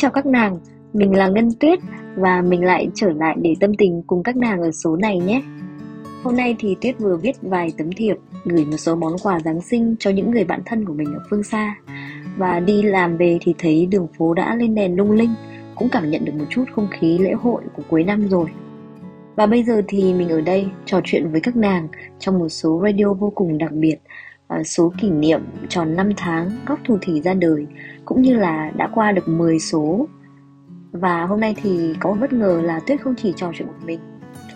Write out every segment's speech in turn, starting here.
Chào các nàng, mình là Ngân Tuyết và mình lại trở lại để tâm tình cùng các nàng ở số này nhé. Hôm nay thì Tuyết vừa viết vài tấm thiệp gửi một số món quà Giáng sinh cho những người bạn thân của mình ở phương xa. Và đi làm về thì thấy đường phố đã lên đèn lung linh, cũng cảm nhận được một chút không khí lễ hội của cuối năm rồi. Và bây giờ thì mình ở đây trò chuyện với các nàng trong một số radio vô cùng đặc biệt Ờ, số kỷ niệm tròn 5 tháng góc thủ thủy ra đời cũng như là đã qua được 10 số. Và hôm nay thì có một bất ngờ là Tuyết không chỉ trò chuyện một mình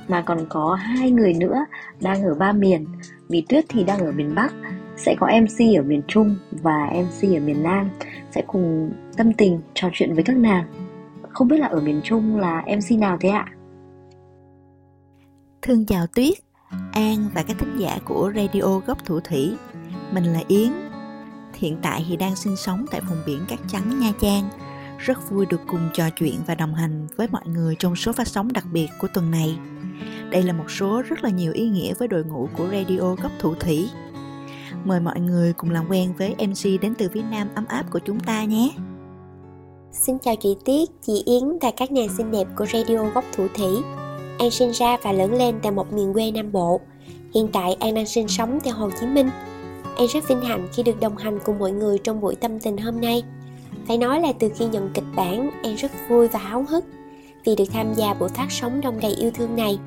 mà còn có hai người nữa đang ở ba miền. Vì Tuyết thì đang ở miền Bắc sẽ có MC ở miền Trung và MC ở miền Nam sẽ cùng tâm tình trò chuyện với các nàng. Không biết là ở miền Trung là MC nào thế ạ? Thương chào Tuyết, An và các thính giả của Radio góc Thủ Thủy. Mình là Yến. Hiện tại thì đang sinh sống tại vùng biển Cát Trắng, Nha Trang. Rất vui được cùng trò chuyện và đồng hành với mọi người trong số phát sóng đặc biệt của tuần này. Đây là một số rất là nhiều ý nghĩa với đội ngũ của Radio Góc Thủ Thủy. Mời mọi người cùng làm quen với MC đến từ Việt Nam ấm áp của chúng ta nhé. Xin chào chị Tiết, chị Yến và các nàng xinh đẹp của Radio Góc Thủ Thủy. An sinh ra và lớn lên tại một miền quê Nam Bộ. Hiện tại An đang sinh sống tại Hồ Chí Minh. Em rất vinh hạnh khi được đồng hành cùng mọi người trong buổi tâm tình hôm nay. Phải nói là từ khi nhận kịch bản, em rất vui và háo hức Vì được tham gia buổi phát sóng đông đầy yêu thương này.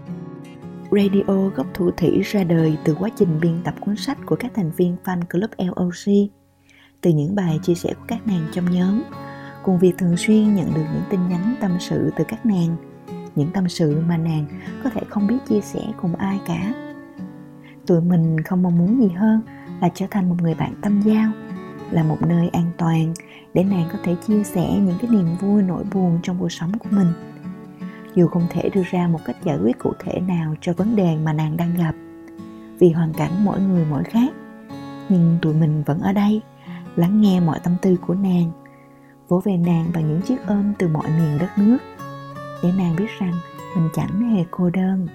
Radio Gốc Thủ Thủy ra đời từ quá trình biên tập cuốn sách của các thành viên fan club LOC Từ những bài chia sẻ của các nàng trong nhóm, Cùng việc thường xuyên nhận được những tin nhắn tâm sự từ các nàng, những tâm sự mà nàng có thể không biết chia sẻ cùng ai cả. Tụi mình không mong muốn gì hơn là trở thành một người bạn tâm giao, là một nơi an toàn để nàng có thể chia sẻ những cái niềm vui nỗi buồn trong cuộc sống của mình. Dù không thể đưa ra một cách giải quyết cụ thể nào cho vấn đề mà nàng đang gặp, vì hoàn cảnh mỗi người mỗi khác, nhưng tụi mình vẫn ở đây, lắng nghe mọi tâm tư của nàng, vỗ về nàng bằng những chiếc ôm từ mọi miền đất nước, để nàng biết rằng mình chẳng hề cô đơn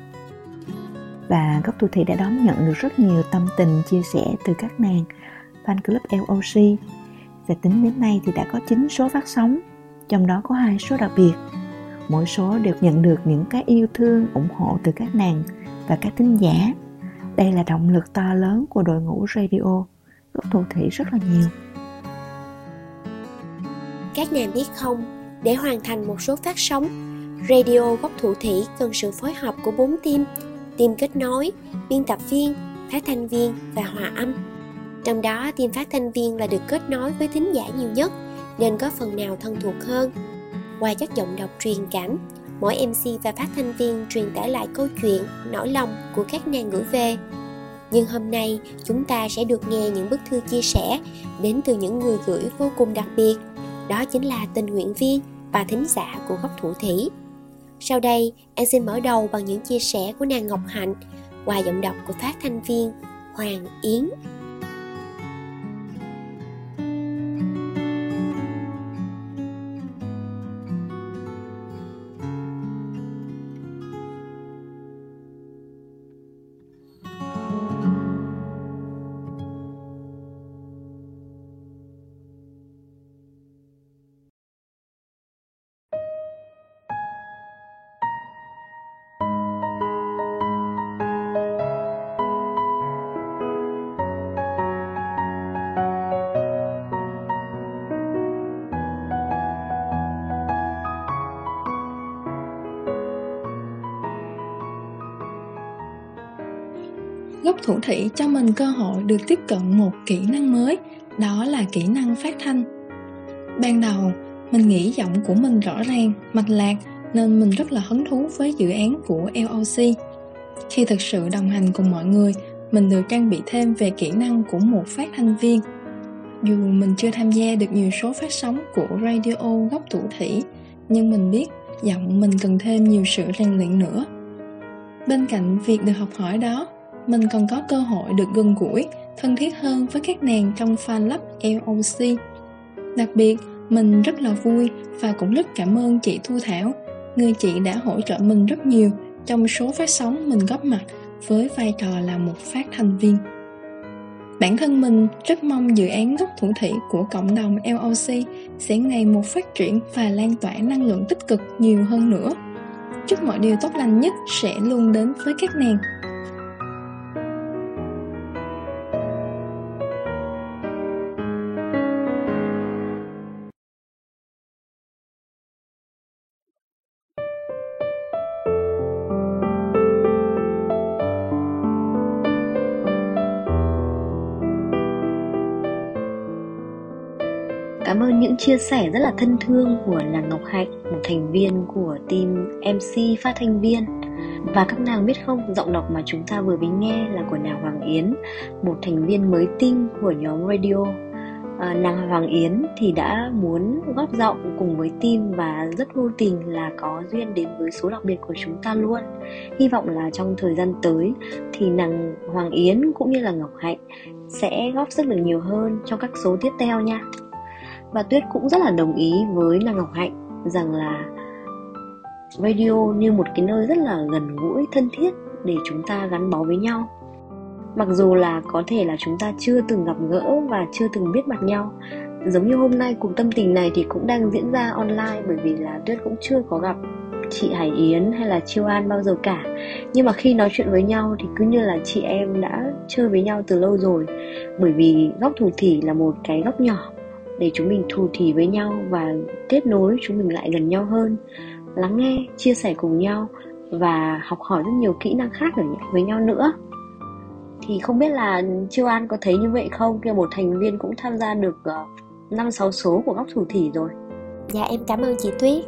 và góc tu thị đã đón nhận được rất nhiều tâm tình chia sẻ từ các nàng fan club LOC và tính đến nay thì đã có 9 số phát sóng trong đó có hai số đặc biệt. Mỗi số đều nhận được những cái yêu thương ủng hộ từ các nàng và các thính giả. Đây là động lực to lớn của đội ngũ radio góc thủ thị rất là nhiều. Các nàng biết không để hoàn thành một số phát sóng Radio gốc thủ thủy cần sự phối hợp của bốn team, team kết nối, biên tập viên, phát thanh viên và hòa âm. Trong đó team phát thanh viên là được kết nối với thính giả nhiều nhất nên có phần nào thân thuộc hơn. Qua chất giọng đọc truyền cảm, mỗi MC và phát thanh viên truyền tải lại câu chuyện, nỗi lòng của các nàng gửi về. Nhưng hôm nay chúng ta sẽ được nghe những bức thư chia sẻ đến từ những người gửi vô cùng đặc biệt. Đó chính là tình nguyện viên và thính giả của góc thủ thủy. Sau đây, An xin mở đầu bằng những chia sẻ của nàng Ngọc Hạnh qua giọng đọc của phát thanh viên Hoàng Yến. Thủ thủy cho mình cơ hội được tiếp cận một kỹ năng mới, đó là kỹ năng phát thanh. Ban đầu, mình nghĩ giọng của mình rõ ràng, mạch lạc, nên mình rất là hứng thú với dự án của LOC khi thực sự đồng hành cùng mọi người, mình được trang bị thêm về kỹ năng của một phát thanh viên. Dù mình chưa tham gia được nhiều số phát sóng của radio gốc thủ thủy, nhưng mình biết giọng mình cần thêm nhiều sự rèn luyện nữa. Bên cạnh việc được học hỏi đó mình còn có cơ hội được gần gũi, thân thiết hơn với các nàng trong fan club LOC. Đặc biệt, mình rất là vui và cũng rất cảm ơn chị Thu Thảo, người chị đã hỗ trợ mình rất nhiều trong số phát sóng mình góp mặt với vai trò là một phát thành viên. Bản thân mình rất mong dự án gốc thủ thị của cộng đồng LOC sẽ ngày một phát triển và lan tỏa năng lượng tích cực nhiều hơn nữa. Chúc mọi điều tốt lành nhất sẽ luôn đến với các nàng. Những chia sẻ rất là thân thương của nàng Ngọc Hạnh, một thành viên của team MC phát thanh viên. Và các nàng biết không, giọng đọc mà chúng ta vừa mới nghe là của nàng Hoàng Yến, một thành viên mới tinh của nhóm radio. À, nàng Hoàng Yến thì đã muốn góp giọng cùng với team và rất vô tình là có duyên đến với số đặc biệt của chúng ta luôn. Hy vọng là trong thời gian tới thì nàng Hoàng Yến cũng như là Ngọc Hạnh sẽ góp sức được nhiều hơn trong các số tiếp theo nha và tuyết cũng rất là đồng ý với nàng ngọc hạnh rằng là radio như một cái nơi rất là gần gũi, thân thiết để chúng ta gắn bó với nhau. Mặc dù là có thể là chúng ta chưa từng gặp gỡ và chưa từng biết mặt nhau, giống như hôm nay cuộc tâm tình này thì cũng đang diễn ra online bởi vì là tuyết cũng chưa có gặp chị Hải Yến hay là Chiêu An bao giờ cả. Nhưng mà khi nói chuyện với nhau thì cứ như là chị em đã chơi với nhau từ lâu rồi, Bởi vì góc thủ thỉ là một cái góc nhỏ để chúng mình thù thì với nhau và kết nối chúng mình lại gần nhau hơn lắng nghe chia sẻ cùng nhau và học hỏi rất nhiều kỹ năng khác ở với nhau nữa. Thì không biết là Chiêu An có thấy như vậy không? Kia một thành viên cũng tham gia được ờ, năm uh, sáu số của góc thủ thỉ rồi. Dạ em cảm ơn chị Tuyết.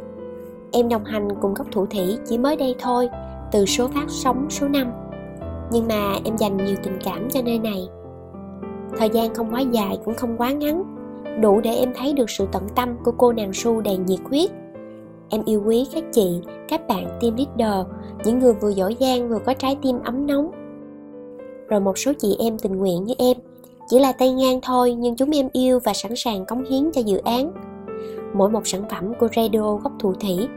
Em đồng hành cùng góc thủ thỉ chỉ mới đây thôi từ số phát sóng số 5 nhưng mà em dành nhiều tình cảm cho nơi này. Thời gian không quá dài cũng không quá ngắn đủ để em thấy được sự tận tâm của cô nàng su đầy nhiệt huyết. Em yêu quý các chị, các bạn team leader, những người vừa giỏi giang vừa có trái tim ấm nóng. Rồi một số chị em tình nguyện như em, chỉ là tay ngang thôi nhưng chúng em yêu và sẵn sàng cống hiến cho dự án. Mỗi một sản phẩm của radio gốc thụ thủy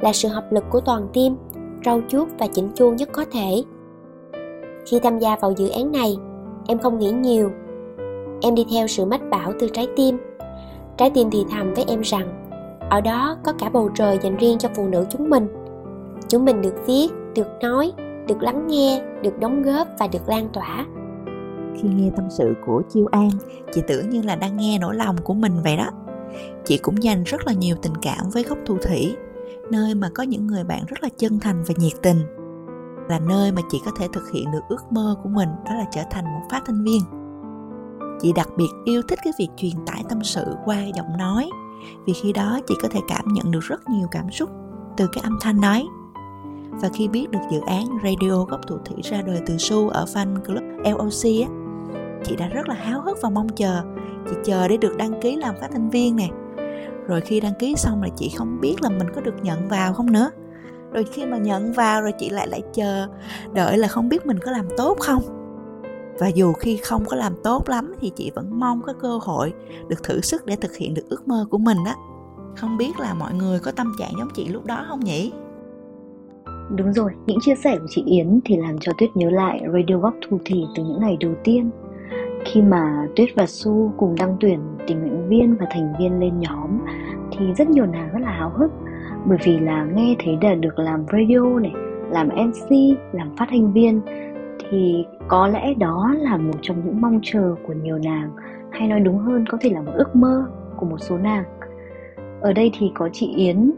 là sự hợp lực của toàn team, rau chuốt và chỉnh chu nhất có thể. Khi tham gia vào dự án này, em không nghĩ nhiều em đi theo sự mách bảo từ trái tim. Trái tim thì thầm với em rằng, ở đó có cả bầu trời dành riêng cho phụ nữ chúng mình. Chúng mình được viết, được nói, được lắng nghe, được đóng góp và được lan tỏa. Khi nghe tâm sự của chiêu an, chị tưởng như là đang nghe nỗi lòng của mình vậy đó. Chị cũng dành rất là nhiều tình cảm với góc thu thủy, nơi mà có những người bạn rất là chân thành và nhiệt tình. Là nơi mà chị có thể thực hiện được ước mơ của mình, đó là trở thành một phát thanh viên chị đặc biệt yêu thích cái việc truyền tải tâm sự qua giọng nói. Vì khi đó chị có thể cảm nhận được rất nhiều cảm xúc từ cái âm thanh nói. Và khi biết được dự án radio góc thủ thủy ra đời từ su ở fan club LOC á, chị đã rất là háo hức và mong chờ. Chị chờ để được đăng ký làm phát thanh viên nè. Rồi khi đăng ký xong là chị không biết là mình có được nhận vào không nữa. Rồi khi mà nhận vào rồi chị lại lại chờ đợi là không biết mình có làm tốt không và dù khi không có làm tốt lắm thì chị vẫn mong có cơ hội được thử sức để thực hiện được ước mơ của mình á. Không biết là mọi người có tâm trạng giống chị lúc đó không nhỉ? Đúng rồi, những chia sẻ của chị Yến thì làm cho Tuyết nhớ lại Radio Góc Thu Thì từ những ngày đầu tiên. Khi mà Tuyết và Su cùng đăng tuyển tình nguyện viên và thành viên lên nhóm Thì rất nhiều nàng rất là háo hức. Bởi vì là nghe thấy là được làm radio này, làm MC, làm phát thanh viên. Thì có lẽ đó là một trong những mong chờ của nhiều nàng, hay nói đúng hơn, có thể là một ước mơ của một số nàng. Ở đây thì có chị yến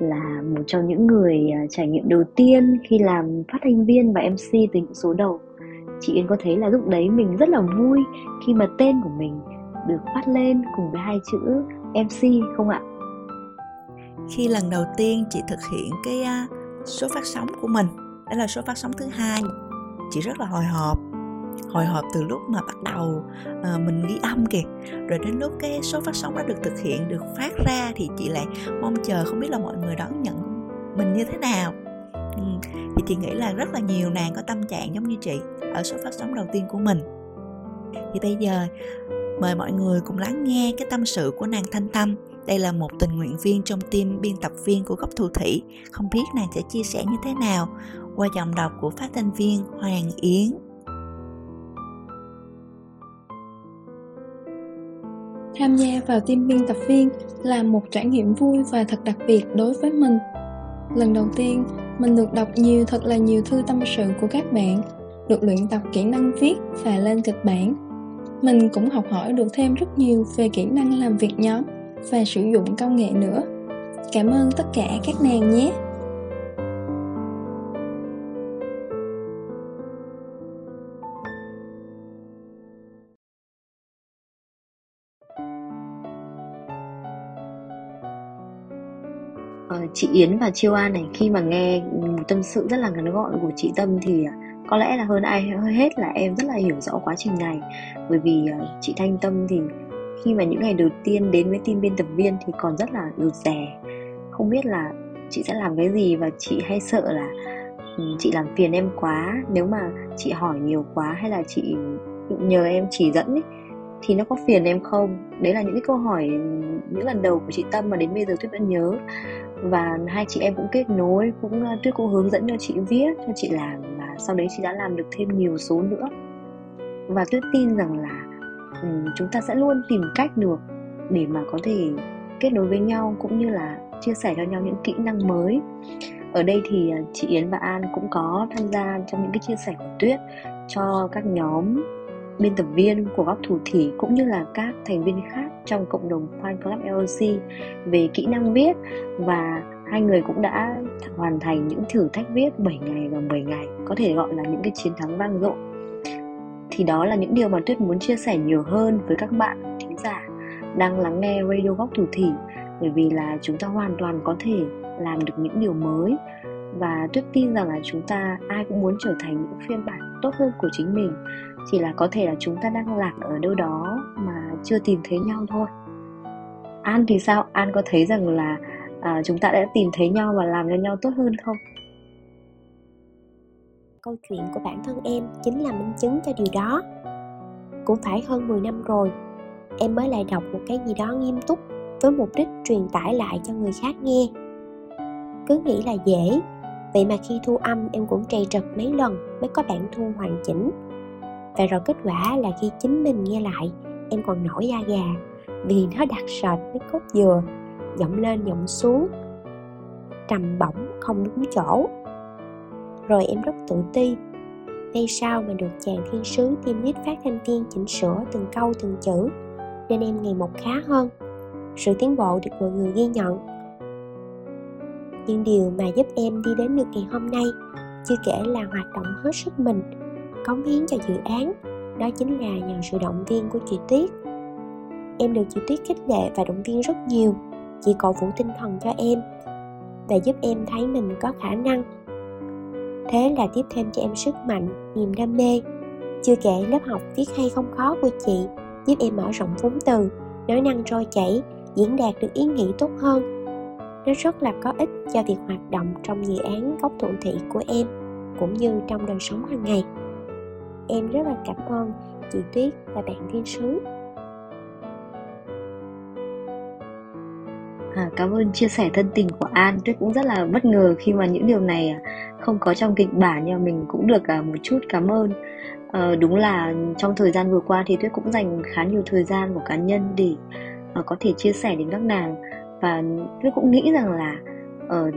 là một trong những người à, trải nghiệm đầu tiên khi làm phát thanh viên và mc từ những số đầu. Chị yến có thấy là lúc đấy mình rất là vui khi mà tên của mình được phát lên cùng với hai chữ mc không ạ? Khi lần đầu tiên chị thực hiện cái à, số phát sóng của mình, đó là số phát sóng thứ hai chị rất là hồi hộp. Hồi hộp từ lúc mà bắt đầu à, mình ghi âm kìa rồi đến lúc cái số phát sóng đã được thực hiện được phát ra thì chị lại mong chờ không biết là mọi người đón nhận mình như thế nào. Ừ, thì chị nghĩ là rất là nhiều nàng có tâm trạng giống như chị ở số phát sóng đầu tiên của mình. Thì bây giờ mời mọi người cùng lắng nghe cái tâm sự của nàng thanh tâm. Đây là một tình nguyện viên trong team biên tập viên của góc thu thủy. Không biết nàng sẽ chia sẻ như thế nào? Qua giọng đọc của phát thanh viên Hoàng Yến. tham gia vào team biên tập viên là một trải nghiệm vui và thật đặc biệt đối với mình. Lần đầu tiên, mình được đọc nhiều thật là nhiều thư tâm sự của các bạn, được luyện tập kỹ năng viết và lên kịch bản. Mình cũng học hỏi được thêm rất nhiều về kỹ năng làm việc nhóm và sử dụng công nghệ nữa. Cảm ơn tất cả các nàng nhé! Chị Yến và Chiêu An này khi mà nghe một tâm sự rất là ngắn gọn của chị Tâm thì à, có lẽ là hơn ai hết là em rất là hiểu rõ quá trình này. Bởi vì à, chị Thanh Tâm thì khi mà những ngày đầu tiên đến với team biên tập viên thì còn rất là rụt rè. Không biết là chị sẽ làm cái gì và chị hay sợ là ừ, chị làm phiền em quá. Nếu mà chị hỏi nhiều quá hay là chị nhờ em chỉ dẫn ấy, thì nó có phiền em không? Đấy là những cái câu hỏi những lần đầu của chị tâm mà đến bây giờ tuyết vẫn nhớ. Và hai chị em cũng kết nối cũng tuyết cũng hướng dẫn cho chị viết cho chị làm và sau đấy chị đã làm được thêm nhiều số nữa. Và tuyết tin rằng là um, chúng ta sẽ luôn tìm cách được để mà có thể kết nối với nhau cũng như là chia sẻ cho nhau những kỹ năng mới. Ở đây thì à, chị Yến và An cũng có tham gia trong những cái chia sẻ của Tuyết cho các nhóm biên tập viên của góc thủ thủy cũng như là các thành viên khác trong cộng đồng Fan Club LOC về kỹ năng viết và hai người cũng đã hoàn thành những thử thách viết 7 ngày và 10 ngày, có thể gọi là những cái chiến thắng vang dội. Thì đó là những điều mà Tuyết muốn chia sẻ nhiều hơn với các bạn thính giả đang lắng nghe Radio Góc Thủ Thỉ, bởi vì là chúng ta hoàn toàn có thể làm được những điều mới. Và Tuyết tin rằng là chúng ta ai cũng muốn trở thành những phiên bản tốt hơn của chính mình. Chỉ là có thể là chúng ta đang lạc ở đâu đó mà chưa tìm thấy nhau thôi. An thì sao? An có thấy rằng là à, chúng ta đã tìm thấy nhau và làm cho nhau tốt hơn không? Câu chuyện của bản thân em chính là minh chứng cho điều đó. Cũng phải hơn 10 năm rồi em mới lại đọc một cái gì đó nghiêm túc với mục đích truyền tải lại cho người khác nghe. Cứ nghĩ là dễ vậy mà khi thu âm, em cũng trầy trật mấy lần mới có bản thu hoàn chỉnh. Và rồi kết quả là khi chính mình nghe lại, em còn nổi da gà, vì nó đặc sệt với cốt dừa, giọng lên giọng xuống, trầm bổng không đúng chỗ. Rồi em rất tự ti may sao mà được chàng thiên sứ tiêm nít phát thanh viên chỉnh sửa từng câu từng chữ, nên em ngày một khá hơn. Sự tiến bộ được mọi người ghi nhận nhưng điều mà giúp em đi đến được ngày hôm nay, chưa kể là hoạt động hết sức mình, cống hiến cho dự án, đó chính là nhờ sự động viên của chị tuyết. Em được chị tuyết khích lệ và động viên rất nhiều, chị cổ vũ tinh thần cho em và giúp em thấy mình có khả năng. Thế là tiếp thêm cho em sức mạnh, niềm đam mê. Chưa kể lớp học viết hay không khó của chị, giúp em mở rộng vốn từ, nói năng trôi chảy, diễn đạt được ý nghĩ tốt hơn nó rất là có ích cho việc hoạt động trong dự án góc thuận thị của em cũng như trong đời sống hàng ngày. Em rất là cảm ơn chị tuyết và bạn thiên sứ. À, cảm ơn chia sẻ thân tình của An. Tuyết cũng rất là bất ngờ khi mà những điều này à, không có trong kịch bản nhưng mà mình cũng được à, một chút cảm ơn. À, đúng là trong thời gian vừa qua thì Tuyết cũng dành khá nhiều thời gian của cá nhân để à, có thể chia sẻ đến các nàng và tôi cũng nghĩ rằng là uh,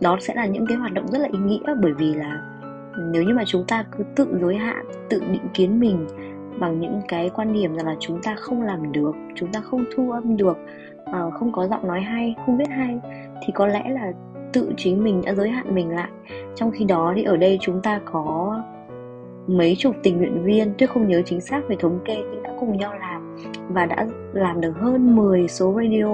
đó sẽ là những cái hoạt động rất là ý nghĩa bởi vì là nếu như mà chúng ta cứ tự giới hạn tự định kiến mình bằng những cái quan điểm rằng là chúng ta không làm được chúng ta không thu âm được uh, không có giọng nói hay không biết hay thì có lẽ là tự chính mình đã giới hạn mình lại. Trong khi đó thì ở đây chúng ta có mấy chục tình nguyện viên tôi không nhớ chính xác về thống kê nhưng đã cùng nhau làm và đã làm được hơn 10 số radio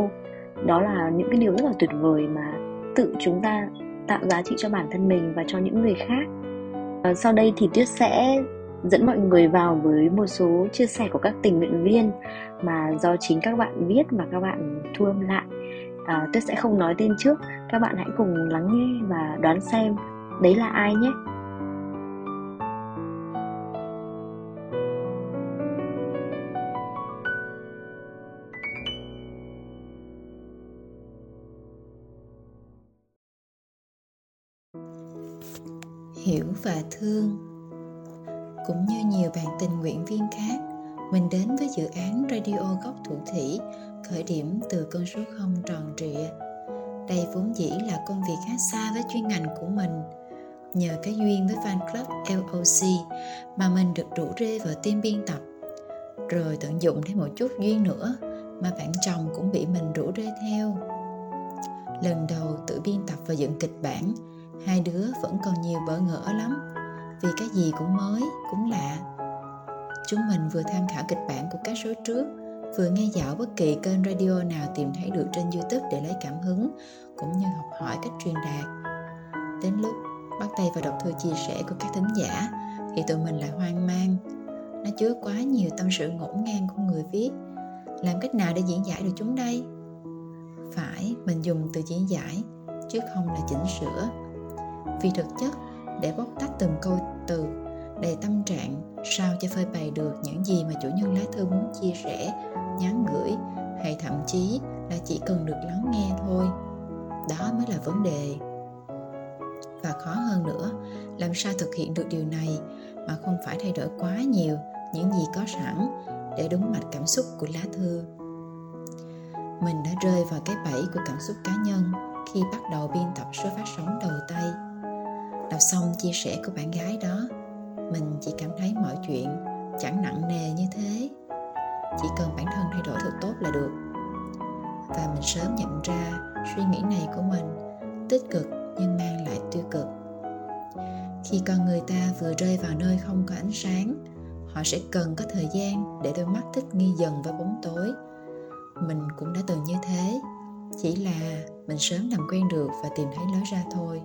đó là những cái điều rất là tuyệt vời mà tự chúng ta tạo giá trị cho bản thân mình và cho những người khác. À, sau đây thì tuyết sẽ dẫn mọi người vào với một số chia sẻ của các tình nguyện viên mà do chính các bạn viết và các bạn thu âm lại. À, tuyết sẽ không nói tên trước các bạn hãy cùng lắng nghe và đoán xem đấy là ai nhé. Hiểu và thương cũng như nhiều bạn tình nguyện viên khác mình đến với dự án Radio Góc Thủ Thủy khởi điểm từ con số không tròn trịa. Đây vốn dĩ là công việc khá xa với chuyên ngành của mình. Nhờ cái duyên với fan club LOC mà mình được rủ rê vào team biên tập. Rồi tận dụng thêm một chút duyên nữa mà bạn chồng cũng bị mình rủ rê theo. Lần đầu tự biên tập và dựng kịch bản, hai đứa vẫn còn nhiều bỡ ngỡ lắm vì cái gì cũng mới, cũng lạ. Chúng mình vừa tham khảo kịch bản của các số trước, vừa nghe dạo bất kỳ kênh radio nào tìm thấy được trên YouTube để lấy cảm hứng, cũng như học hỏi cách truyền đạt. Đến lúc bắt tay vào đọc thư chia sẻ của các thính giả, thì tụi mình lại hoang mang. Nó chứa quá nhiều tâm sự ngổn ngang của người viết. Làm cách nào để diễn giải được chúng đây? Phải, mình dùng từ diễn giải, chứ không là chỉnh sửa. Vì thực chất, để bóc tách từng câu từ đầy tâm trạng sao cho phơi bày được những gì mà chủ nhân lá thư muốn chia sẻ nhắn gửi hay thậm chí là chỉ cần được lắng nghe thôi. Đó mới là vấn đề. Và khó hơn nữa làm sao thực hiện được điều này mà không phải thay đổi quá nhiều những gì có sẵn để đúng mạch cảm xúc của lá thư? Mình đã rơi vào cái bẫy của cảm xúc cá nhân khi bắt đầu biên tập số phát sóng đầu tay đọc xong chia sẻ của bạn gái đó, mình chỉ cảm thấy mọi chuyện chẳng nặng nề như thế. Chỉ cần bản thân thay đổi thật tốt là được. Và mình sớm nhận ra suy nghĩ này của mình tích cực nhưng mang lại tiêu cực. Khi con người ta vừa rơi vào nơi không có ánh sáng, họ sẽ cần có thời gian để đôi mắt thích nghi dần với bóng tối. Mình cũng đã từng như thế, chỉ là mình sớm làm quen được và tìm thấy lối ra thôi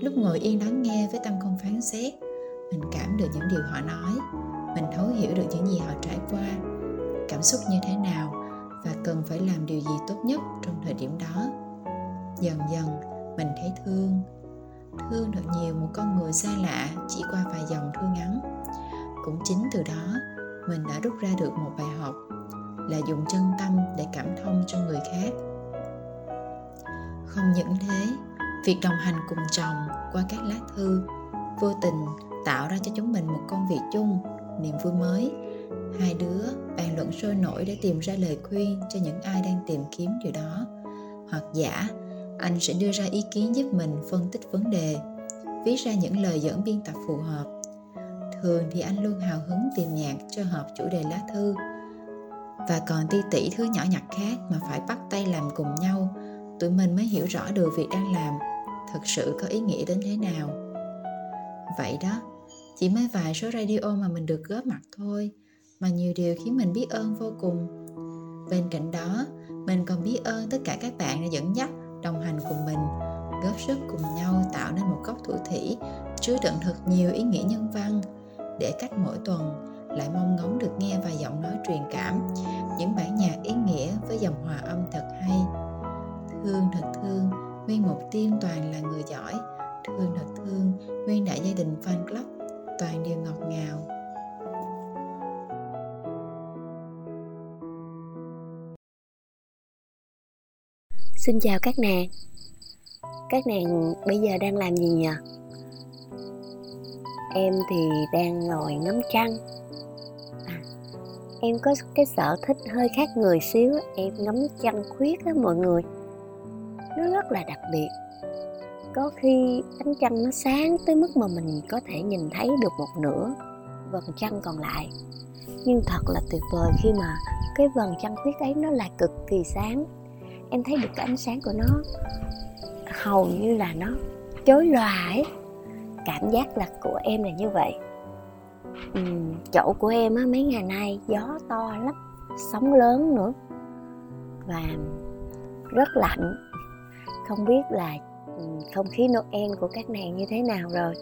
lúc ngồi yên lắng nghe với tâm không phán xét, mình cảm được những điều họ nói. Mình thấu hiểu được những gì họ trải qua. Cảm xúc như thế nào và cần phải làm điều gì tốt nhất trong thời điểm đó. Dần dần, mình thấy thương. Thương được nhiều một con người xa lạ chỉ qua vài dòng thư ngắn. Cũng chính từ đó, mình đã rút ra được một bài học là dùng chân tâm để cảm thông cho người khác. Không những thế việc đồng hành cùng chồng qua các lá thư vô tình tạo ra cho chúng mình một công việc chung, niềm vui mới. Hai đứa bàn luận sôi nổi để tìm ra lời khuyên cho những ai đang tìm kiếm điều đó. Hoặc giả, anh sẽ đưa ra ý kiến giúp mình phân tích vấn đề, viết ra những lời dẫn biên tập phù hợp. Thường thì anh luôn hào hứng tìm nhạc cho hợp chủ đề lá thư. Và còn ti tỉ thứ nhỏ nhặt khác mà phải bắt tay làm cùng nhau, tụi mình mới hiểu rõ được việc đang làm thực sự có ý nghĩa đến thế nào. Vậy đó, chỉ mới vài số radio mà mình được góp mặt thôi, mà nhiều điều khiến mình biết ơn vô cùng. Bên cạnh đó, mình còn biết ơn tất cả các bạn đã dẫn dắt, đồng hành cùng mình, góp sức cùng nhau tạo nên một góc thủ thủy chứa đựng thật nhiều ý nghĩa nhân văn, để cách mỗi tuần lại mong ngóng được nghe vài giọng nói truyền cảm, những bản nhạc ý nghĩa với dòng hòa âm thật hay. Thương thật thương nguyên một team toàn là người giỏi thương thật thương nguyên đại gia đình fan club toàn đều ngọt ngào. Xin chào các nàng. Các nàng bây giờ đang làm gì nhỉ? Em thì đang ngồi ngắm trăng. À, Em có cái sở thích hơi khác người xíu Em ngắm trăng khuyết á mọi người. Nó rất là đặc biệt. Có khi ánh trăng nó sáng tới mức mà mình có thể nhìn thấy được một nửa vầng trăng còn lại. Nhưng thật là tuyệt vời khi mà cái vầng trăng khuyết ấy nó là cực kỳ sáng. Em thấy được cái ánh sáng của nó hầu như là nó chối lòa ấy. Cảm giác là của em là như vậy. Ừ, chỗ của em á mấy ngày nay gió to lắm sóng lớn nữa và rất lạnh không biết là ừ, không khí Noel của các nàng như thế nào rồi.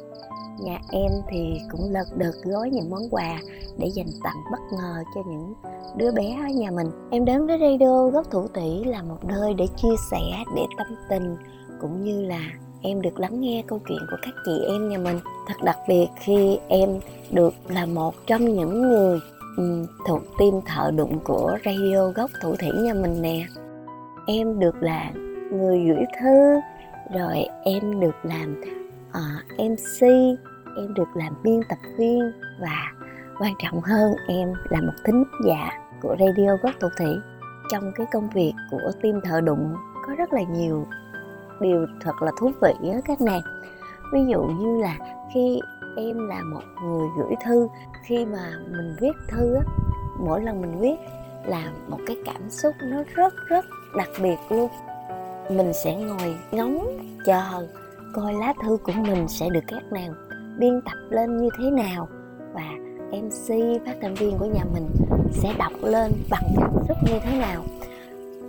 Nhà em thì cũng lật đật gói những món quà để dành tặng bất ngờ cho những đứa bé ở nhà mình. Em đến với radio góc thủ tỷ là một nơi để chia sẻ để tâm tình cũng như là em được lắng nghe câu chuyện của các chị em nhà mình. Thật đặc biệt khi em được là một trong những người um, thuộc team thợ đụng của radio góc thủ thủy nhà mình nè. Em được là người gửi thư rồi em được làm ờ, uh, mc em được làm biên tập viên và quan trọng hơn em là một thính giả của radio gốc thủ thủy. Trong cái công việc của tim thợ đụng có rất là nhiều điều thật là thú vị á các nàng. Ví dụ như là khi em là một người gửi thư khi mà mình viết thư á mỗi lần mình viết là một cái cảm xúc nó rất rất đặc biệt luôn mình sẽ ngồi ngóng chờ coi lá thư của mình sẽ được các nàng biên tập lên như thế nào. Và mc phát thanh viên của nhà mình, sẽ đọc lên bằng cảm xúc như thế nào.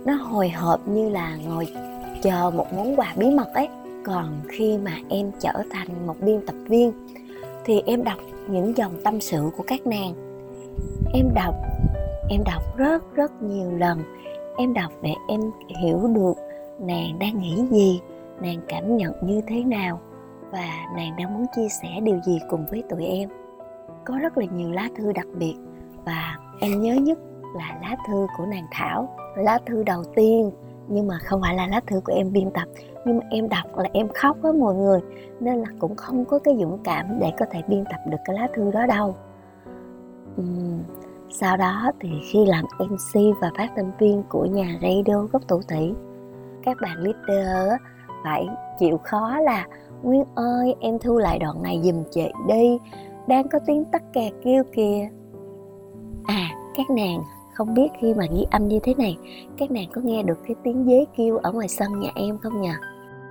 Nó hồi hộp như là ngồi chờ một món quà bí mật ấy. Còn khi mà em trở thành một biên tập viên, thì em đọc những dòng tâm sự của các nàng. Em đọc em đọc rất rất nhiều lần. Em đọc để em hiểu được nàng đang nghĩ gì nàng cảm nhận như thế nào và nàng đang muốn chia sẻ điều gì cùng với tụi em. Có rất là nhiều lá thư đặc biệt và em nhớ nhất là lá thư của nàng thảo lá thư đầu tiên. Nhưng mà không phải là lá thư của em biên tập nhưng mà em đọc là em khóc á mọi người nên là cũng không có cái dũng cảm để có thể biên tập được cái lá thư đó đâu. Uhm, sau đó thì khi làm mc và phát thanh viên của nhà radio gốc thủ thủy các bạn leader phải chịu khó là nguyên ơi em thu lại đoạn này giùm chị đi đang có tiếng tắc kè kêu kìa. À các nàng không biết khi mà ghi âm như thế này các nàng có nghe được cái tiếng dế kêu ở ngoài sân nhà em không nhỉ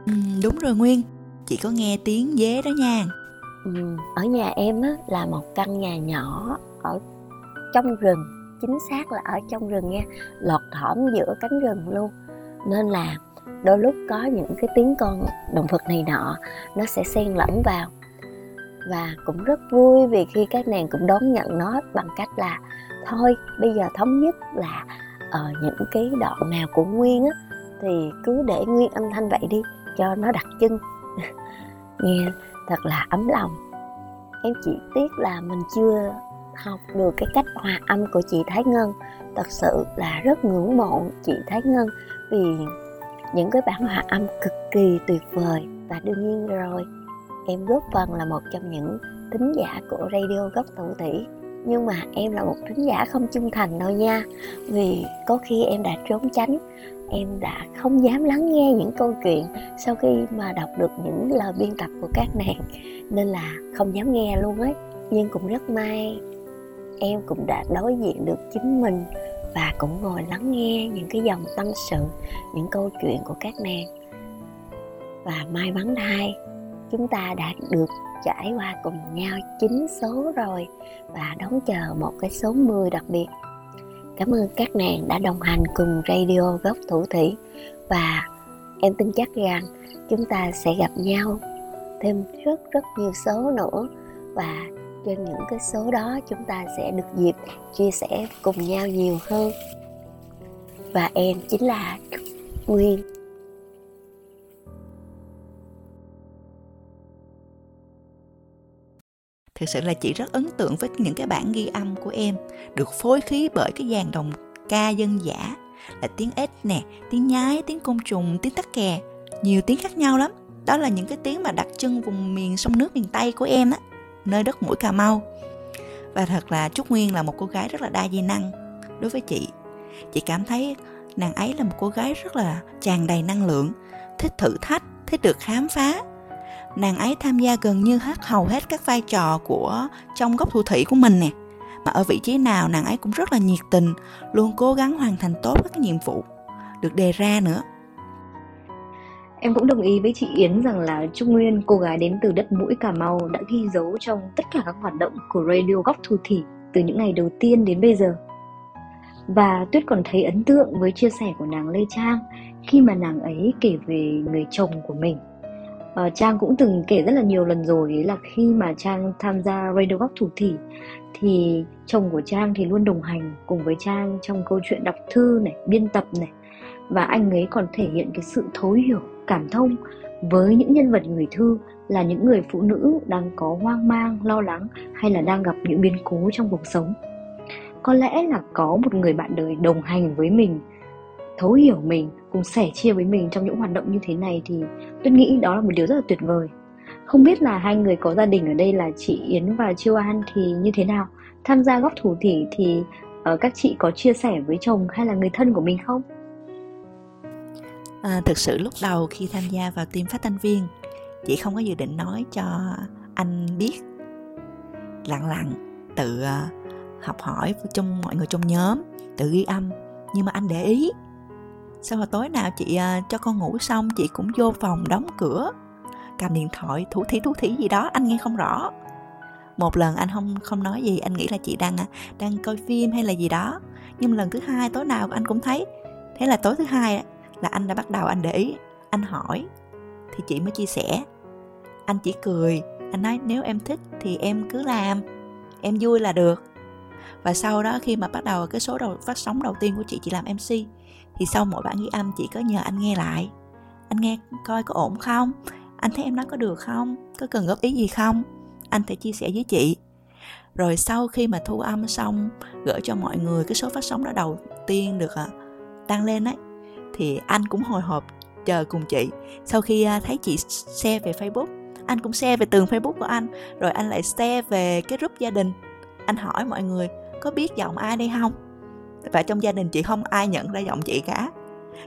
ừ, đúng rồi nguyên chị có nghe tiếng dế đó nha. Ừ, ở nhà em á là một căn nhà nhỏ ở trong rừng chính xác là ở trong rừng nha lọt thỏm giữa cánh rừng luôn nên là đôi lúc có những cái tiếng con động vật này nọ, nó sẽ xen lẫn vào. Và cũng rất vui vì khi các nàng cũng đón nhận nó bằng cách là, thôi, bây giờ thống nhất là ở những cái đoạn nào của nguyên á, thì cứ để nguyên âm thanh vậy đi, cho nó đặc trưng. Nghe thật là ấm lòng. Em chỉ tiếc là mình chưa học được cái cách hòa âm của chị Thái Ngân. Thật sự là rất ngưỡng mộ chị Thái Ngân vì những cái bản hòa âm cực kỳ tuyệt vời. Và đương nhiên rồi, em góp phần là một trong những thính giả của radio gốc thủ thủy nhưng mà em là một thính giả không trung thành đâu nha, vì có khi em đã trốn tránh, em đã không dám lắng nghe những câu chuyện sau khi mà đọc được những lời biên tập của các nàng, nên là không dám nghe luôn ấy. Nhưng cũng rất may, em cũng đã đối diện được chính mình và cũng ngồi lắng nghe những cái dòng tâm sự, những câu chuyện của các nàng. Và may mắn thay, chúng ta đã được trải qua cùng nhau chín số rồi và đón chờ một cái số 10 đặc biệt. Cảm ơn các nàng đã đồng hành cùng radio gốc thủ thủy và em tin chắc rằng chúng ta sẽ gặp nhau thêm rất rất nhiều số nữa. Và trên những cái số đó chúng ta sẽ được dịp chia sẻ cùng nhau nhiều hơn. Và em chính là nguyên. Thực sự là chị rất ấn tượng với những cái bản ghi âm của em, được phối khí bởi cái dàn đồng ca dân giả là tiếng ếch nè, tiếng nhái, tiếng côn trùng, tiếng tắc kè, nhiều tiếng khác nhau lắm. Đó là những cái tiếng mà đặc trưng vùng miền sông nước miền tây của em á nơi đất mũi Cà Mau. Và thật là Trúc Nguyên là một cô gái rất là đa di năng đối với chị. Chị cảm thấy nàng ấy là một cô gái rất là tràn đầy năng lượng, thích thử thách, thích được khám phá. Nàng ấy tham gia gần như hết hầu hết các vai trò của trong góc thủ thủy của mình nè. Mà ở vị trí nào nàng ấy cũng rất là nhiệt tình, luôn cố gắng hoàn thành tốt các nhiệm vụ được đề ra nữa. Em cũng đồng ý với chị Yến rằng là Trung Nguyên, cô gái đến từ đất mũi Cà Mau đã ghi dấu trong tất cả các hoạt động của Radio Góc Thu Thỉ từ những ngày đầu tiên đến bây giờ. Và Tuyết còn thấy ấn tượng với chia sẻ của nàng Lê Trang khi mà nàng ấy kể về người chồng của mình. À, Trang cũng từng kể rất là nhiều lần rồi ấy là khi mà Trang tham gia Radio Góc Thủ Thỉ thì chồng của Trang thì luôn đồng hành cùng với Trang trong câu chuyện đọc thư này, biên tập này và anh ấy còn thể hiện cái sự thấu hiểu cảm thông với những nhân vật gửi thư là những người phụ nữ đang có hoang mang lo lắng hay là đang gặp những biến cố trong cuộc sống. Có lẽ là có một người bạn đời đồng hành với mình thấu hiểu mình cùng sẻ chia với mình trong những hoạt động như thế này thì tôi nghĩ đó là một điều rất là tuyệt vời. Không biết là hai người có gia đình ở đây là chị Yến và Chiêu An thì như thế nào? Tham gia góp thủ thỉ thì uh, các chị có chia sẻ với chồng hay là người thân của mình không? À, thực sự lúc đầu khi tham gia vào team phát thanh viên chị không có dự định nói cho anh biết. Lặng lặng tự à, học hỏi trong mọi người trong nhóm tự ghi âm nhưng mà anh để ý. Sau hồi tối nào chị à, cho con ngủ xong chị cũng vô phòng đóng cửa cầm điện thoại thủ thí thủ thí gì đó anh nghe không rõ. Một lần anh không không nói gì anh nghĩ là chị đang à, đang coi phim hay là gì đó nhưng lần thứ hai tối nào anh cũng thấy thế là tối thứ hai là anh đã bắt đầu anh để ý anh hỏi thì chị mới chia sẻ. Anh chỉ cười anh nói nếu em thích thì em cứ làm em vui là được. Và sau đó khi mà bắt đầu cái số đầu phát sóng đầu tiên của chị chị làm mc thì sau mỗi bản ghi âm chị có nhờ anh nghe lại. Anh nghe coi có ổn không? Anh thấy em nói có được không? Có cần góp ý gì không? Anh sẽ chia sẻ với chị. Rồi sau khi mà thu âm xong gửi cho mọi người cái số phát sóng đó đầu tiên được à, đăng lên ấy thì anh cũng hồi hộp chờ cùng chị. Sau khi à, thấy chị share về facebook, anh cũng share về tường facebook của anh, rồi anh lại share về cái group gia đình. Anh hỏi mọi người, có biết giọng ai đây không và trong gia đình chị không ai nhận ra giọng chị cả.